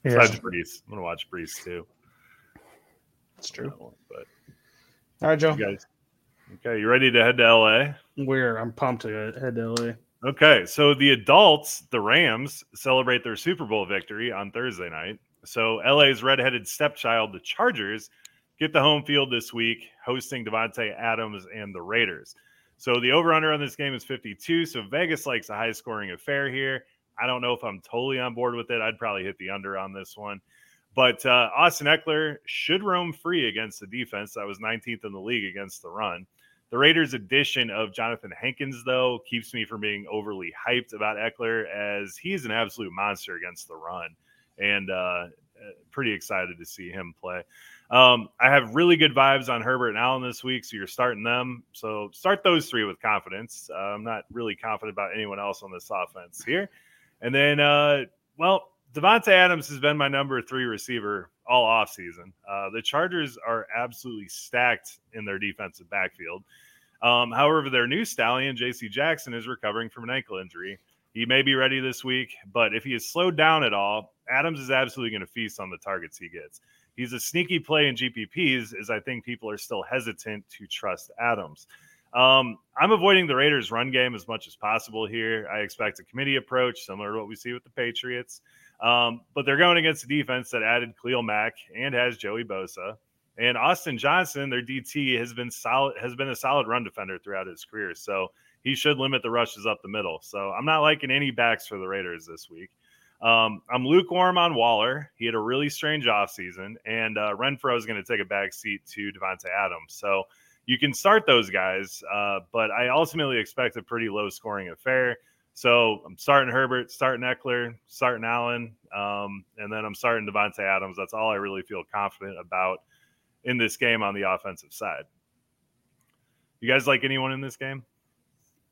yeah, Besides Breece, I'm going to watch Breece too. That's true. But All right, Joe. you guys, okay, you ready to head to LA? We're I'm pumped to head to LA. Okay, so the adults, the Rams, celebrate their Super Bowl victory on Thursday night. So LA's redheaded stepchild, the Chargers, get the home field this week, hosting Davante Adams and the Raiders. So the over/under on this game is 52. So Vegas likes a high-scoring affair here. I don't know if I'm totally on board with it. I'd probably hit the under on this one. But uh, Austin Ekeler should roam free against the defense that was 19th in the league against the run. The Raiders' addition of Jonathan Hankins, though, keeps me from being overly hyped about Eckler as he's an absolute monster against the run. And uh, pretty excited to see him play. Um, I have really good vibes on Herbert and Allen this week, so you're starting them. So start those three with confidence. Uh, I'm not really confident about anyone else on this offense here. And then uh, Well, Davante Adams has been my number three receiver all offseason. Uh, the Chargers are absolutely stacked in their defensive backfield. Um, however, their new stallion, J.C. Jackson, is recovering from an ankle injury. He may be ready this week, but if he is slowed down at all, Adams is absolutely going to feast on the targets he gets. He's a sneaky play in GPPs, as I think people are still hesitant to trust Adams. Um, I'm avoiding the Raiders' run game as much as possible here. I expect a committee approach, similar to what we see with the Patriots. Um, but they're going against a defense that added Khalil Mack and has Joey Bosa. And Austin Johnson, their DT, has been solid, has been a solid run defender throughout his career. So he should limit the rushes up the middle. So I'm not liking any backs for the Raiders this week. Um, I'm lukewarm on Waller. He had a really strange offseason, and uh, Renfrow is going to take a back seat to Davante Adams. So you can start those guys, uh, but I ultimately expect a pretty low scoring affair. So I'm starting Herbert, starting Ekeler, starting Allen, um, and then I'm starting Davante Adams. That's all I really feel confident about in this game on the offensive side. You guys like anyone in this game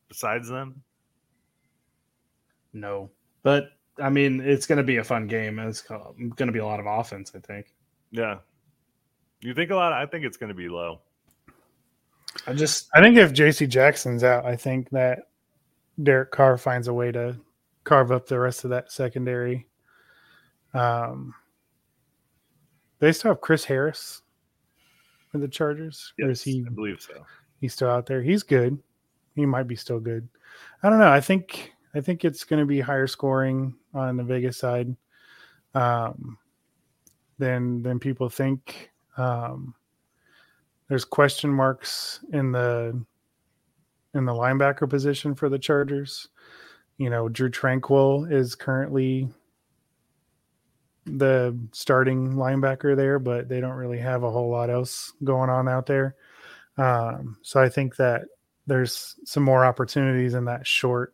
besides them? No, but I mean, it's going to be a fun game. It's going to be a lot of offense, I think. Yeah. You think a lot? I think it's going to be low. I just, I think if J.C. Jackson's out, I think that Derek Carr finds a way to carve up the rest of that secondary. Um, they still have Chris Harris for the Chargers. Yes, or is he? I believe so. He's still out there. He's good. He might be still good. I don't know. I think I think it's going to be higher scoring on the Vegas side um, than than people think. Um, there's question marks in the in the linebacker position for the Chargers. You know, Drue Tranquill is currently the starting linebacker there, but they don't really have a whole lot else going on out there. Um, so I think that there's some more opportunities in that short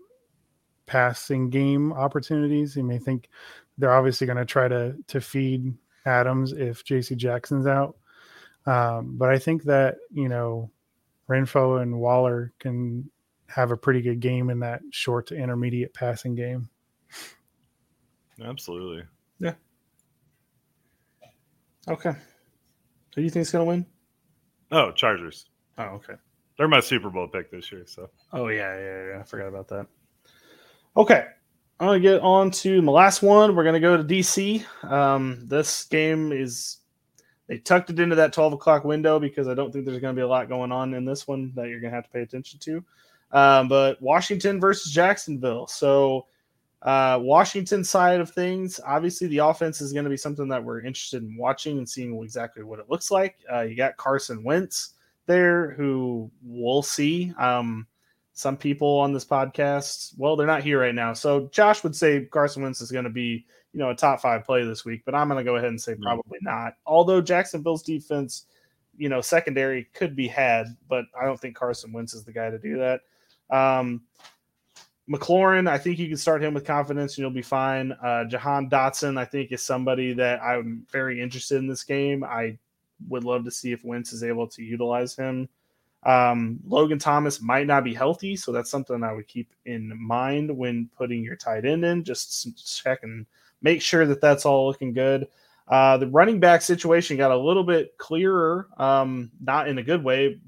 passing game opportunities. You may think they're obviously going to try to to feed Adams if J.C. Jackson's out, um, but I think that you know Renfrow and Waller can have a pretty good game in that short to intermediate passing game. Absolutely. yeah. Okay. Who do you think is going to win? Oh, Chargers. Oh, okay. They're my Super Bowl pick this year. So Oh, yeah, yeah, yeah. I forgot about that. Okay. I'm going to get on to my last one. We're going to go to DC. Um, this game is, they tucked it into that 12 o'clock window because I don't think there's going to be a lot going on in this one that you're going to have to pay attention to. Um, but Washington versus Jacksonville. So, uh, Washington side of things, obviously the offense is going to be something that we're interested in watching and seeing exactly what it looks like. Uh, you got Carson Wentz there, who we'll see. Um, some people on this podcast, well, they're not here right now. So Josh would say Carson Wentz is going to be, you know, a top five play this week, but I'm going to go ahead and say probably not. Although Jacksonville's defense, you know, secondary could be had, but I don't think Carson Wentz is the guy to do that. Um, McLaurin, I think you can start him with confidence and you'll be fine. Uh, Jahan Dotson, I think, is somebody that I'm very interested in this game. I would love to see if Wentz is able to utilize him. Um, Logan Thomas might not be healthy, so that's something I would keep in mind when putting your tight end in. Just check and make sure that that's all looking good. Uh, the running back situation got a little bit clearer, um, not in a good way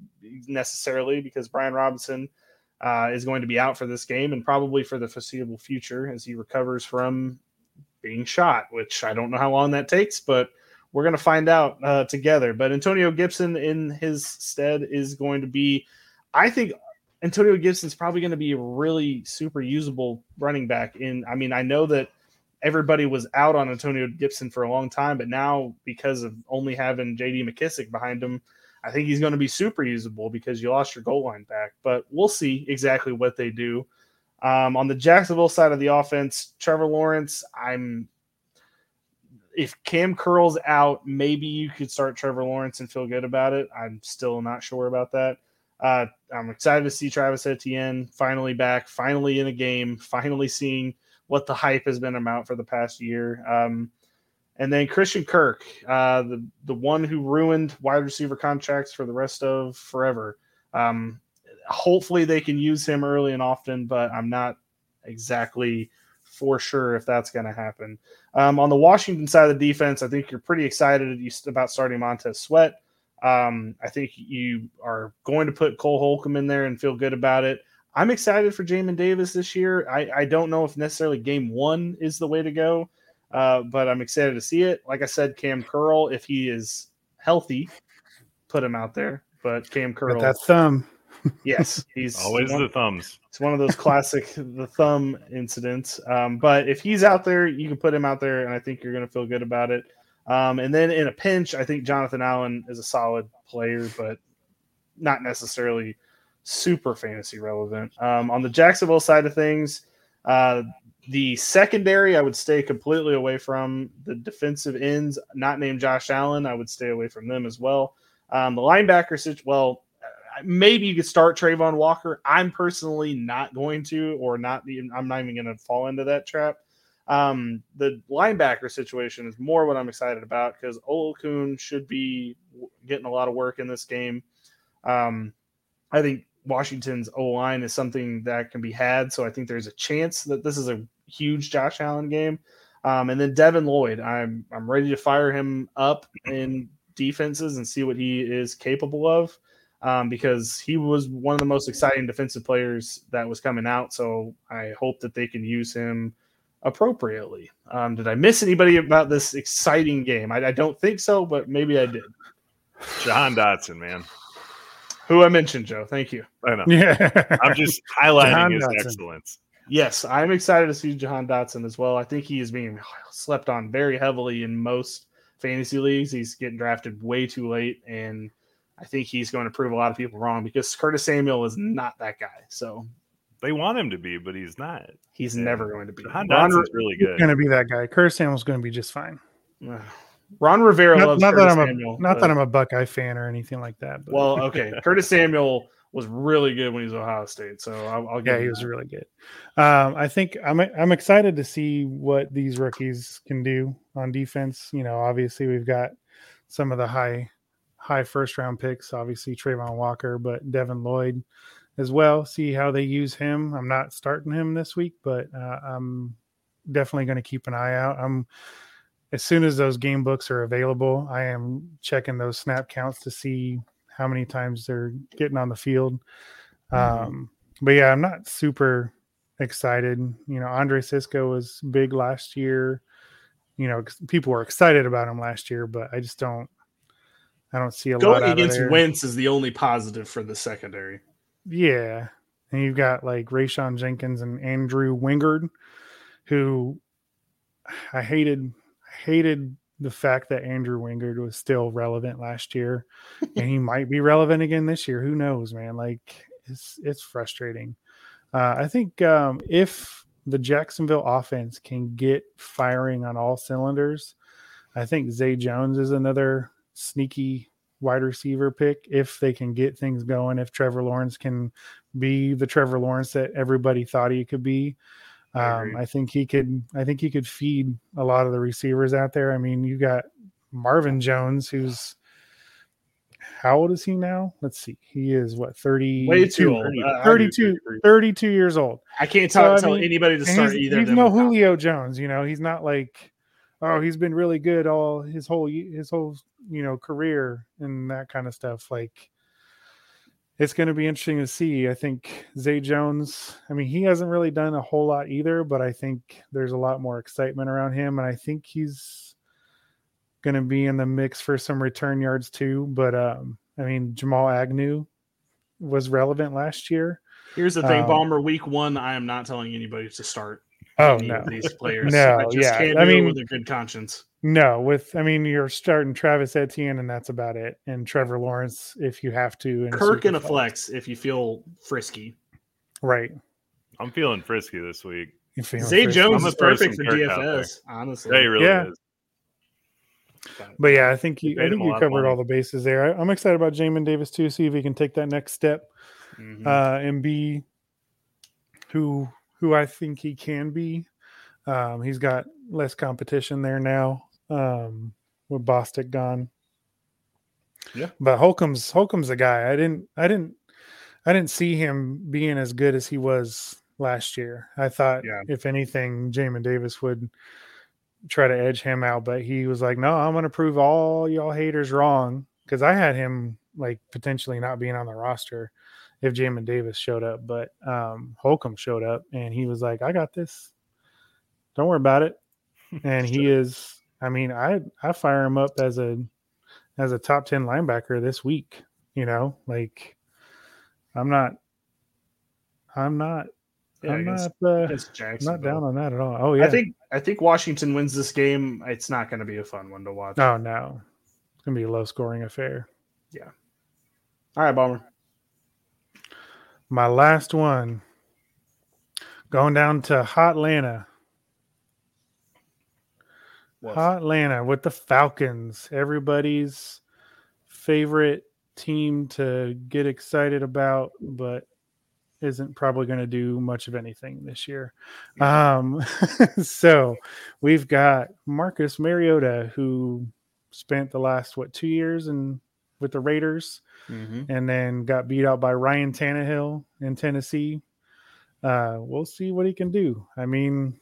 necessarily, because Brian Robinson uh, is going to be out for this game and probably for the foreseeable future as he recovers from being shot, which I don't know how long that takes, but we're going to find out uh, together. But Antonio Gibson in his stead is going to be, I think Antonio Gibson's probably going to be a really super usable running back. In, I mean, I know that everybody was out on Antonio Gibson for a long time, but now because of only having JD McKissic behind him, I think he's going to be super usable because you lost your goal line back. But we'll see exactly what they do. Um, on the Jacksonville side of the offense, Trevor Lawrence, I'm if Cam Curl's out, maybe you could start Trevor Lawrence and feel good about it. I'm still not sure about that. Uh, I'm excited to see Travis Etienne finally back, finally in a game, finally seeing what the hype has been about for the past year. Um, and then Christian Kirk, uh, the the one who ruined wide receiver contracts for the rest of forever. Um, hopefully they can use him early and often, but I'm not exactly for sure if that's going to happen. Um, on the Washington side of the defense, I think you're pretty excited about starting Montez Sweat. Um, I think you are going to put Cole Holcomb in there and feel good about it. I'm excited for Jamin Davis this year. I, I don't know if necessarily game one is the way to go, uh, but I'm excited to see it. Like I said, Cam Curl, if he is healthy, put him out there. But Cam Curl, that thumb. Yes, he's always one, the thumbs. It's one of those classic the thumb incidents. Um, but if he's out there, you can put him out there, and I think you're going to feel good about it. Um, and then in a pinch, I think Jonathan Allen is a solid player, but not necessarily super fantasy relevant. Um, on the Jacksonville side of things, uh, the secondary I would stay completely away from. The defensive ends, not named Josh Allen, I would stay away from them as well. Um, the linebacker, well, maybe you could start Travon Walker. I'm personally not going to, or not. I'm not even going to fall into that trap. Um, the linebacker situation is more what I'm excited about because Oluokun should be getting a lot of work in this game. Um, I think Washington's O line is something that can be had, so I think there's a chance that this is a huge Josh Allen game. Um, and then Devin Lloyd, I'm I'm ready to fire him up in defenses and see what he is capable of um, because he was one of the most exciting defensive players that was coming out. So I hope that they can use him appropriately. Um, did I miss anybody about this exciting game? I, I, don't think so, but maybe I did. Jahan Dotson, man. Who I mentioned, Joe. Thank you. I know. Yeah. I'm just highlighting Jahan his Dotson. excellence. Yes, I'm excited to see Jahan Dotson as well. I think he is being slept on very heavily in most fantasy leagues. He's getting drafted way too late, and I think he's going to prove a lot of people wrong because Curtis Samuel is not that guy. So they want him to be, but he's not. He's yeah. never going to be. Ron Dotson's really good. Going to be that guy. Curtis Samuel's going to be just fine. Ron Rivera not, loves not Curtis that I'm Samuel, a, not but, that I'm a Buckeye fan or anything like that. But. Well, okay. Curtis Samuel was really good when he was Ohio State, so I'll, I'll yeah, he was really good. Um, I think I'm I'm excited to see what these rookies can do on defense. You know, obviously we've got some of the high high first round picks, obviously Travon Walker, but Devin Lloyd as well. See how they use him. I'm not starting him this week, but uh, I'm definitely going to keep an eye out. I'm as soon as those game books are available, I am checking those snap counts to see how many times they're getting on the field. Mm-hmm. Um, but yeah, I'm not super excited. You know, Andre Cisco was big last year. You know, people were excited about him last year, but I just don't I don't see a Going lot against Wentz is the only positive for the secondary. Yeah, and you've got like Rayshawn Jenkins and Andrew Wingard, who I hated. hated the fact that Andrew Wingard was still relevant last year, and he might be relevant again this year. Who knows, man? Like it's it's frustrating. Uh, I think um, if the Jacksonville offense can get firing on all cylinders, I think Zay Jones is another sneaky wide receiver pick if they can get things going. If Trevor Lawrence can be the Trevor Lawrence that everybody thought he could be, um, I, I, think he could. I think he could feed a lot of the receivers out there. I mean, you got Marvin Jones, who's how old is he now? Let's see. He is what 30 way too old. 30, uh, 32, 32 years old. I can't tell, so, tell I mean, anybody to start he's, either. He's no Julio Jones, you know. He's not like oh he's been really good all his whole his whole you know career and that kind of stuff like it's going to be interesting to see. I think zay jones i mean he hasn't really done a whole lot either but i think there's a lot more excitement around him and i think he's going to be in the mix for some return yards too but um i mean jamal agnew was relevant last year. Here's the thing um, Baumer week one i am not telling anybody to start Oh no, these players. no, I yeah. I mean, with a good conscience. No, with I mean, you're starting Travis Etienne, and that's about it. And Trevor Lawrence, if you have to. Kirk in a flex, if you feel frisky. Right. I'm feeling frisky this week. Zay frisky. Jones is perfect for DFS. Honestly, yeah, he really yeah. is. But yeah, I think you, I think you covered all the bases there. I, am excited about Jamin Davis too. See if he can take that next step mm-hmm. uh, and be who who I think he can be. Um, he's got less competition there now um, with Bostic gone. Yeah, but Holcomb's Holcomb's a guy. I didn't I didn't I didn't see him being as good as he was last year. I thought, Yeah. if anything, Jamin Davis would try to edge him out, but he was like, "No, I'm going to prove all y'all haters wrong." Because I had him like potentially not being on the roster if Jamin Davis showed up, but um, Holcomb showed up and he was like, "I got this. Don't worry about it." And he is. I mean, I I fire him up as a as a top ten linebacker this week. You know, like I'm not. I'm not. Yeah, I'm against, not. Uh, not down on that at all. Oh yeah. I think I think Washington wins this game. It's not going to be a fun one to watch. Oh no, it's gonna be a low scoring affair. Yeah. All right, Baumer. My last one, going down to Hot Atlanta. Hot Atlanta with the Falcons, everybody's favorite team to get excited about, but isn't probably going to do much of anything this year. Um, so we've got Marcus Mariota, who spent the last what two years in with the Raiders, Mm-hmm. and then got beat out by Ryan Tannehill in Tennessee. Uh, we'll see what he can do. I mean,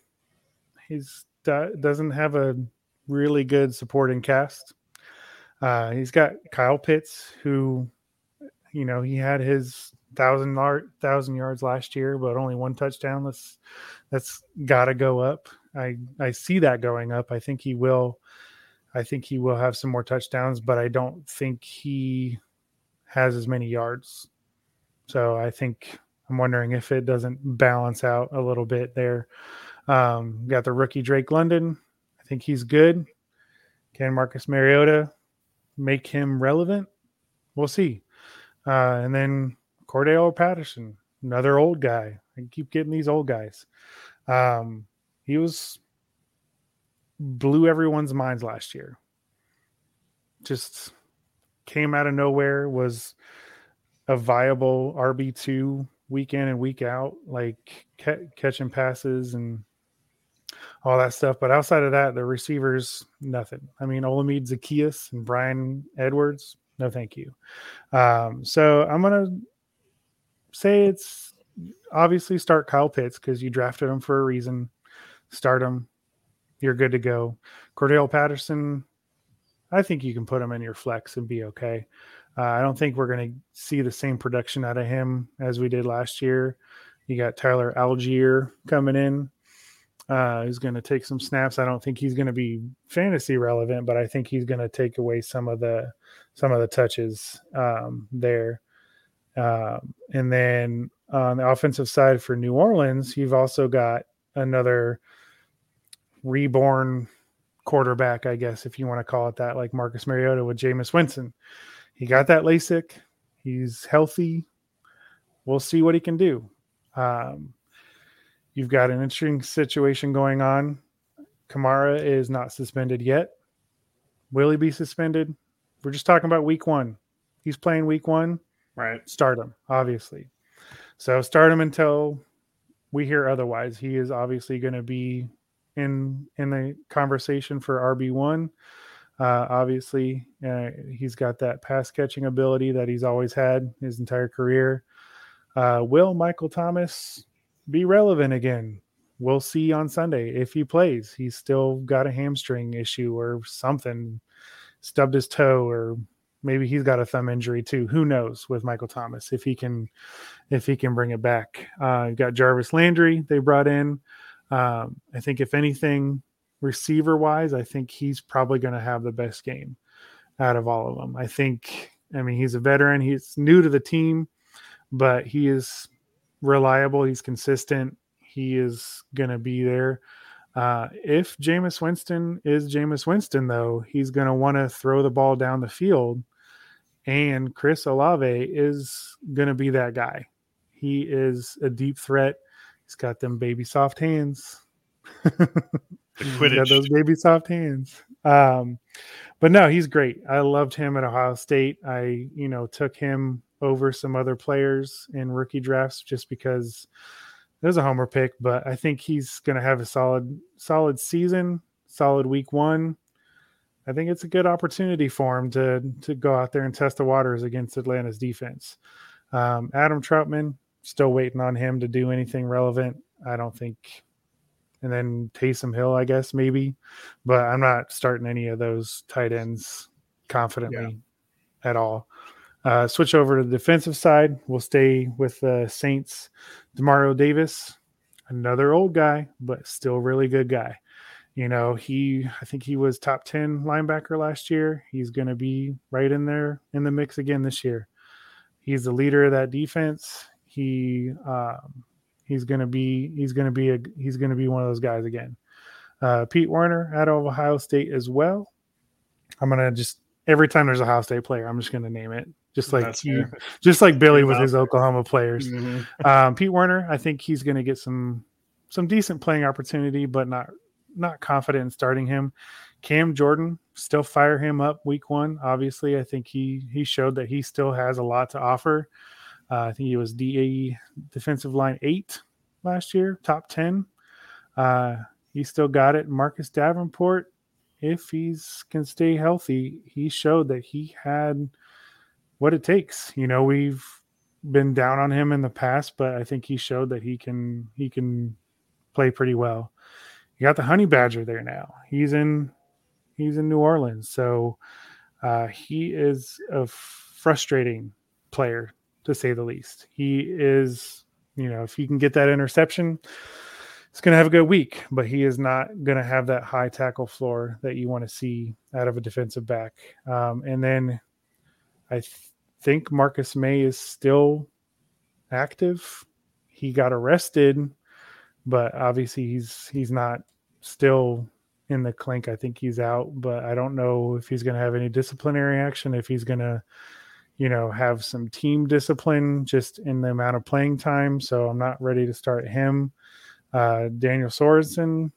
he's doesn't have a really good supporting cast. Uh, he's got Kyle Pitts, who, you know, he had his thousand yard thousand yards last year, but only one touchdown. That's that's got to go up. I I see that going up. I think he will. I think he will have some more touchdowns, but I don't think he has as many yards. So I think I'm wondering if it doesn't balance out a little bit there. Um, got the rookie Drake London. I think he's good. Can Marcus Mariota make him relevant? We'll see. Uh, and then Cordarrelle Patterson, another old guy. I keep getting these old guys. Um, he was blew everyone's minds last year. Just came out of nowhere, was a viable RB2 week in and week out, like ca- catching passes and all that stuff. But outside of that, the receivers, nothing. I mean, Olamide Zaccheaus and Bryan Edwards, no thank you. Um, so I'm going to say it's obviously start Kyle Pitts because you drafted him for a reason. Start him. You're good to go. Cordarrelle Patterson, I think you can put him in your flex and be okay. Uh, I don't think we're going to see the same production out of him as we did last year. You got Tyler Allgeier coming in. Uh, going to take some snaps. I don't think he's going to be fantasy relevant, but I think he's going to take away some of the some of the touches um, there. Um, and then on the offensive side for New Orleans, you've also got another reborn quarterback, I guess, if you want to call it that, like Marcus Mariota with Jameis Winston. He got that LASIK. He's healthy. We'll see what he can do. Um, you've got an interesting situation going on. Kamara is not suspended yet. Will he be suspended? We're just talking about week one. He's playing week one. Right. Start him, obviously. So start him until we hear otherwise. He is obviously going to be in in the conversation for RB one. Uh, obviously, uh, he's got that pass catching ability that he's always had his entire career. Uh, will Michael Thomas be relevant again? We'll see on Sunday if he plays. He's still got a hamstring issue or something, stubbed his toe, or maybe he's got a thumb injury too. Who knows with Michael Thomas if he can if he can bring it back. Uh, got Jarvis Landry they brought in. Um, I think if anything, receiver wise, I think he's probably going to have the best game out of all of them. I think. I mean, he's a veteran. He's new to the team, but he is reliable. He's consistent. He is going to be there. Uh, if Jameis Winston is Jameis Winston, though, he's going to want to throw the ball down the field. And Chris Olave is going to be that guy. He is a deep threat. He's got them baby soft hands. He's got those baby soft hands. Um, but no, he's great. I loved him at Ohio State. I, you know, took him over some other players in rookie drafts just because there's a homer pick, but I think he's going to have a solid, solid season, solid week one. I think it's a good opportunity for him to to go out there and test the waters against Atlanta's defense. Um, Adam Trautman, still waiting on him to do anything relevant. I don't think. And then Taysom Hill, I guess maybe, but I'm not starting any of those tight ends confidently yeah. at all. Uh, switch over to the defensive side. We'll stay with the Saints. Demario Davis, another old guy, but still really good guy. You know, he I think he was top 10 linebacker last year. He's going to be right in there in the mix again this year. He's the leader of that defense. He um, he's going to be he's going to be a he's going to be one of those guys again. Uh, Pete Werner out of Ohio State as well. I'm going to just every time there's a Ohio State player, I'm just going to name it just like he, just like Billy with his Oklahoma players. Mm-hmm. Um, Pete Werner, I think he's going to get some some decent playing opportunity, but not not confident in starting him. Cam Jordan, still fire him up week one. Obviously, I think he he showed that he still has a lot to offer. Uh, I think he was DAE defensive line eight last year, top ten. Uh, he still got it. Marcus Davenport, if he's can stay healthy, he showed that he had what it takes. You know, we've been down on him in the past, but I think he showed that he can he can play pretty well. You got the honey badger there now. He's in he's in New Orleans, so uh, he is a frustrating player to say the least. He is, you know, if he can get that interception, it's going to have a good week, but he is not going to have that high tackle floor that you want to see out of a defensive back. Um, and then I th- think Marcus Maye is still active. He got arrested, but obviously he's he's not still in the clink. I think he's out, but I don't know if he's going to have any disciplinary action. If he's going to, you know, have some team discipline just in the amount of playing time. So I'm not ready to start him. Uh, Daniel Sorensen,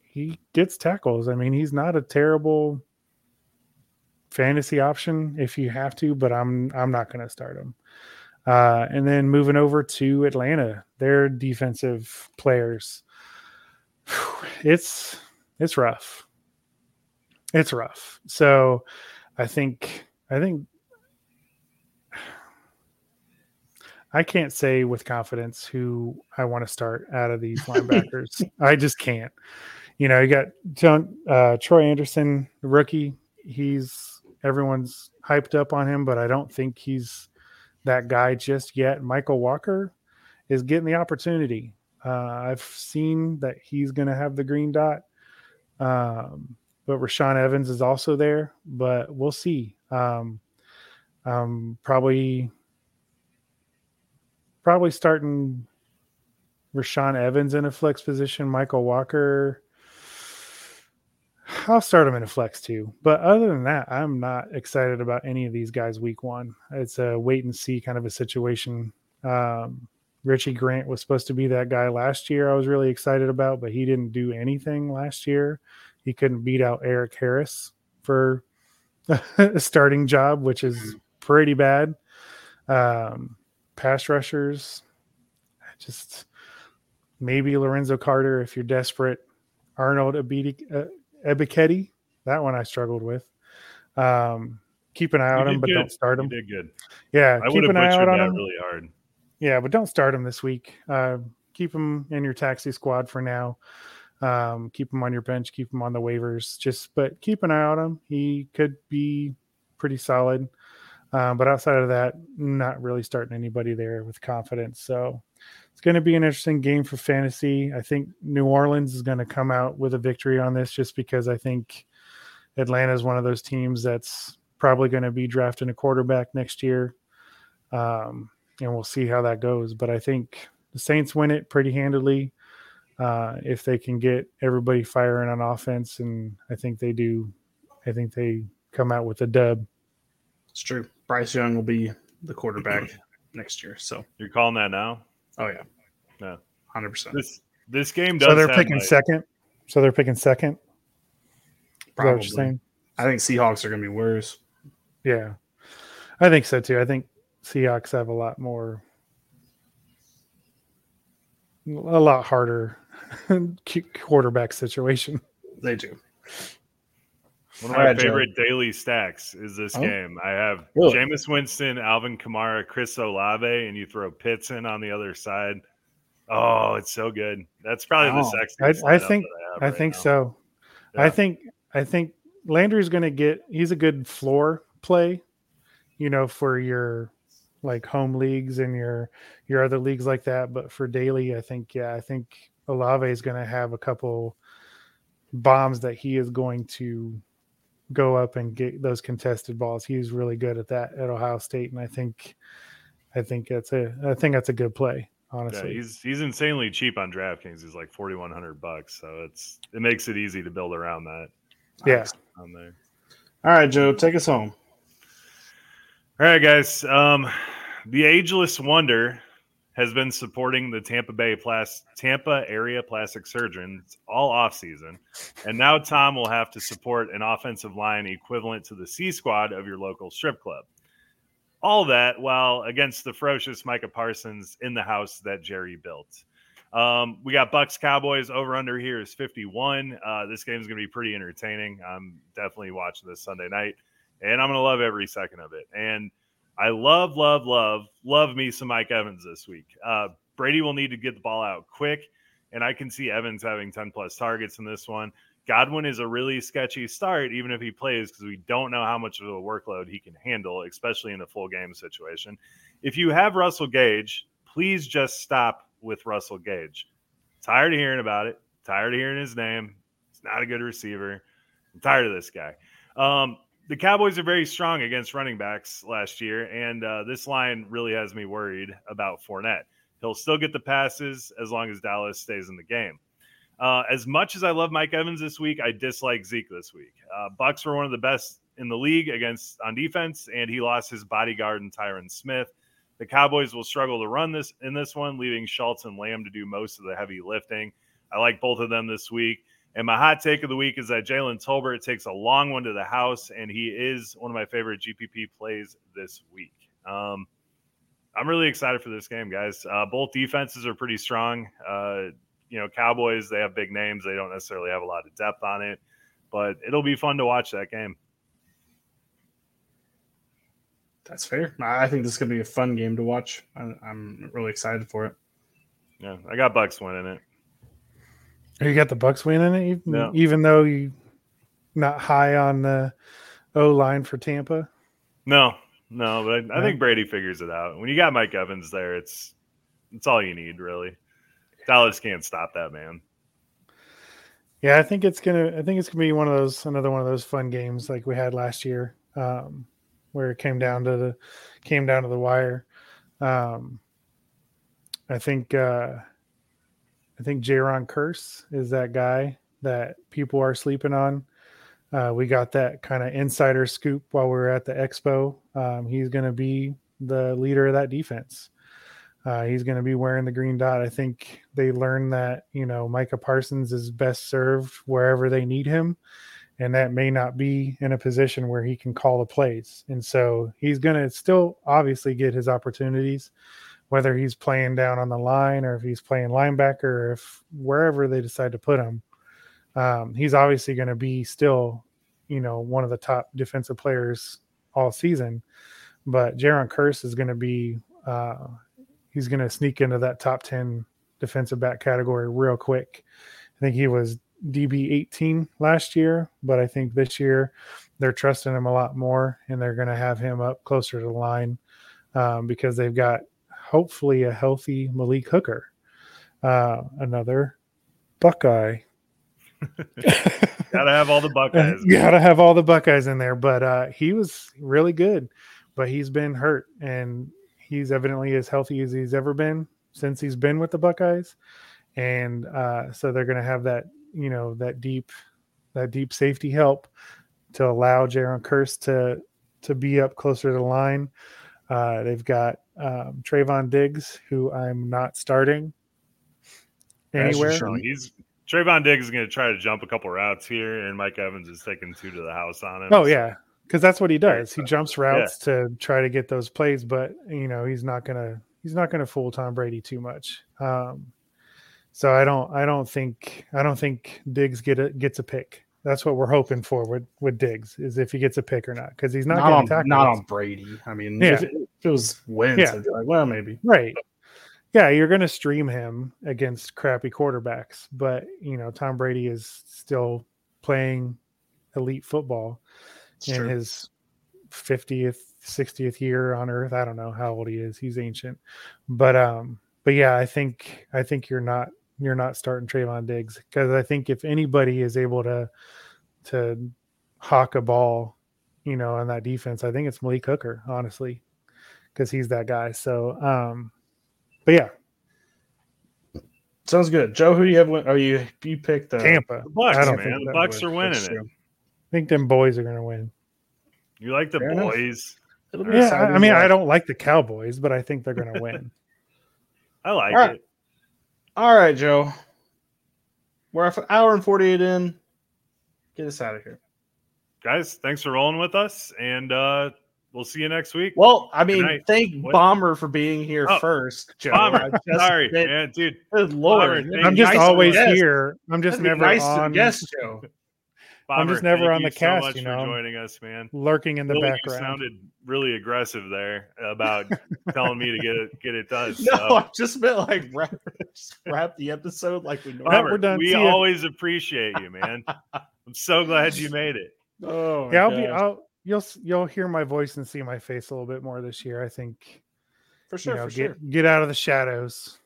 he gets tackles. I mean, he's not a terrible fantasy option if you have to, but I'm I'm not going to start him. Uh, and then moving over to Atlanta, their defensive players, it's it's rough. It's rough. So I think I think I can't say with confidence who I want to start out of these linebackers. I just can't. You know, you got John uh, Troy Anderson, rookie. He's everyone's hyped up on him, but I don't think he's that guy just yet. Michael Walker is getting the opportunity. Uh, I've seen that he's going to have the green dot, um, but Rashaan Evans is also there. But we'll see. Um, um, probably, probably starting Rashaan Evans in a flex position. Michael Walker I'll start him in a flex too. But other than that, I'm not excited about any of these guys week one. It's a wait and see kind of a situation. Um, Richie Grant was supposed to be that guy last year. I was really excited about, but he didn't do anything last year. He couldn't beat out Erik Harris for a starting job, which is pretty bad. Um, pass rushers, just maybe Lorenzo Carter if you're desperate. Arnold uh, Ebiketie. That one I struggled with. Um, keep an eye on him, but good. don't start him. You did good. Yeah, I keep an eye out on him. Really hard. Yeah, but don't start him this week. Uh, keep him in your taxi squad for now. Um, keep him on your bench. Keep him on the waivers. Just, but keep an eye on him. He could be pretty solid. Um, but outside of that, not really starting anybody there with confidence. So it's going to be an interesting game for fantasy. I think New Orleans is going to come out with a victory on this just because I think Atlanta is one of those teams that's probably going to be drafting a quarterback next year. Um, and we'll see how that goes. But I think the Saints win it pretty handily uh, if they can get everybody firing on offense. And I think they do. I think they come out with a dub. It's true. Bryce Young will be the quarterback next year. So you're calling that now? Oh yeah, yeah, hundred percent. This this game does. So they're picking like, second. So they're picking second. Probably. I think Seahawks are going to be worse. Yeah, I think so too. I think Seahawks have a lot more, a lot harder quarterback situation. They do. One of my right, favorite Joe. daily stacks is this oh. game. I have really? Jameis Winston, Alvin Kamara, Chris Olave, and you throw Pitts in on the other side. Oh, it's so good. That's probably the sexiest. I, I think. I, I right think now. so. Yeah. I think. I think Landry's going to get. He's a good floor play. You know, for your like home leagues and your your other leagues like that. But for daily, I think yeah, I think Olave is going to have a couple bombs that he is going to go up and get those contested balls. He's really good at that at Ohio State, and I think I think that's a I think that's a good play. Honestly, yeah, he's he's insanely cheap on DraftKings. He's like forty one hundred bucks, so it's it makes it easy to build around that. Yeah. On there. All right, Joe, take us home. All right, guys. Um, the ageless wonder has been supporting the Tampa Bay Plas- Tampa area plastic surgeons all offseason. And now Tom will have to support an offensive line equivalent to the C squad of your local strip club. All that while against the ferocious Micah Parsons in the house that Jerry built. Um, we got Bucks Cowboys over under here is 51. Uh, this game is going to be pretty entertaining. I'm definitely watching this Sunday night, and I'm going to love every second of it. And I love, love, love, love me some Mike Evans this week. Uh, Brady will need to get the ball out quick, and I can see Evans having 10 plus targets in this one. Godwin is a really sketchy start, even if he plays, because we don't know how much of a workload he can handle, especially in a full game situation. If you have Russell Gage, please just stop with Russell Gage. Tired of hearing about it. Tired of hearing his name. He's not a good receiver. I'm tired of this guy. Um, the Cowboys are very strong against running backs last year, and uh, this line really has me worried about Fournette. He'll still get the passes as long as Dallas stays in the game. Uh, as much as I love Mike Evans this week, I dislike Zeke this week. Uh, Bucks were one of the best in the league against on defense, and he lost his bodyguard and Tyron Smith. The Cowboys will struggle to run this in this one, leaving Schultz and Lamb to do most of the heavy lifting. I like both of them this week. And my hot take of the week is that Jalen Tolbert takes a long one to the house, and he is one of my favorite GPP plays this week. Um, I'm really excited for this game, guys. Uh, both defenses are pretty strong. Uh, you know, Cowboys, they have big names. They don't necessarily have a lot of depth on it, but it'll be fun to watch that game. That's fair. I think this is going to be a fun game to watch. I'm really excited for it. Yeah, I got Bucks winning it. You got the Bucks winning it, even, no. even though you not high on the O line for Tampa. No, no, but I, I, think Brady figures it out. When you got Mike Evans there, it's it's all you need, really. Dallas can't stop that man. Yeah, I think it's gonna. I think it's gonna be one of those another one of those fun games like we had last year, um, where it came down to the came down to the wire. Um, I think. Uh, I think Jayron Kearse is that guy that people are sleeping on. Uh, we got that kind of insider scoop while we were at the expo. Um, he's going to be the leader of that defense. Uh, he's going to be wearing the green dot. I think they learned that, you know, Micah Parsons is best served wherever they need him. And that may not be in a position where he can call the plays. And so he's going to still obviously get his opportunities whether he's playing down on the line or if he's playing linebacker or if wherever they decide to put him, um, he's obviously going to be still, you know, one of the top defensive players all season. But Jayron Kearse is going to be, uh, he's going to sneak into that top 10 defensive back category real quick. I think he was DB 18 last year, but I think this year they're trusting him a lot more and they're going to have him up closer to the line um, because they've got hopefully a healthy Malik Hooker. Uh, another Buckeye. gotta have all the Buckeyes. gotta have all the Buckeyes in there. But uh, he was really good, but he's been hurt, and he's evidently as healthy as he's ever been since he's been with the Buckeyes. And uh, so they're gonna have that, you know, that deep, that deep safety help to allow Jayron Kearse to to be up closer to the line. Uh, they've got um, Trevon Diggs, who I'm not starting anywhere. He's Trevon Diggs is going to try to jump a couple routes here, and Mike Evans is taking two to the house on him. Oh yeah, because that's what he does. He jumps routes yeah. to try to get those plays, but you know he's not gonna he's not gonna fool Tom Brady too much. Um, so I don't I don't think I don't think Diggs get a, gets a pick that's what we're hoping for with with Diggs is if he gets a pick or not because he's not, not, getting on tackles. not on Brady. I mean, Yeah. if, it, if it was Wentz, Yeah. I'd be like, well, maybe. right. Yeah, you're going to stream him against crappy quarterbacks, but you know Tom Brady is still playing elite football It's in true. his 50th 60th year on earth i don't know how old he is he's ancient but um but yeah i think i think you're not you're not starting Trevon Diggs because i think if anybody is able to to hawk a ball you know on that defense i think it's malik hooker honestly because he's that guy so um but yeah Sounds good. Joe, who do you have? win- Oh, you you picked the tampa The Bucks, I don't man. think The Bucks would- are winning it. i think them boys are going to win You like the Fair boys? Yeah I- mean to i don't like the cowboys but i think they're going to win I like All right. it. All right, Joe. We're an hour and forty-eight in. Get us out of here. Guys, thanks for rolling with us, and uh we'll see you next week. Well, I mean, thank What? Baumer for being here Oh, first, Joe. Baumer, just- sorry, it- man, dude. Good lord, Baumer, That'd thank be i'm just nice always here i'm just That'd never nice on to guest, Joe. Baumer, I'm just never thank on the you so cast, much you for know. joining us, man. lurking in the Billy, you background sounded really aggressive there about telling me to get it get it done. No, So, I just meant like wrap, just wrap the episode like we normally. Baumer, we're done. we See ya. always appreciate you, man. I'm so glad you made it. Oh, yeah, I'll be. I'll you'll you'll hear my voice and see my face a little bit more this year. I think. for sure, you know, for get sure. get out of the shadows.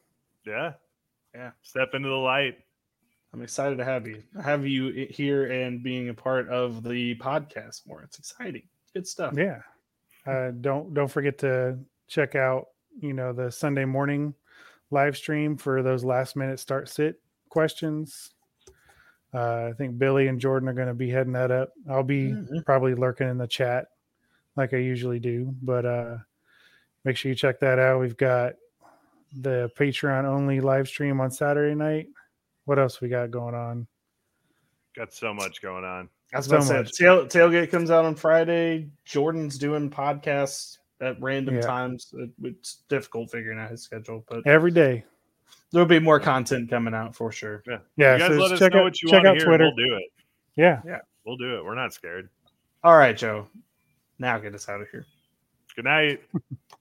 Yeah. Yeah. Step into the light. I'm excited to have you, have you here and being a part of the podcast more. It's exciting. Good stuff. Yeah. Uh, don't don't forget to check out you know the Sunday morning live stream for those last minute start sit questions. Uh, I think Billy and Jordan are going to be heading that up. I'll be Mhm. probably lurking in the chat like I usually do, but uh, make sure you check that out. We've got the Patreon only live stream on Saturday night. What else we got going on? Got so much going on. That's was So about much. tail, tailgate comes out on Friday. Jordan's doing podcasts at random Yeah. times. It, it's difficult figuring out his schedule, but Every day. there'll be more content coming out for sure. Yeah. Yeah, you guys so let us check know out what you check want to out hear. Twitter. and We'll do it. Yeah, yeah. We'll do it. We're not scared. All right, Joe. Now get us out of here. Good night.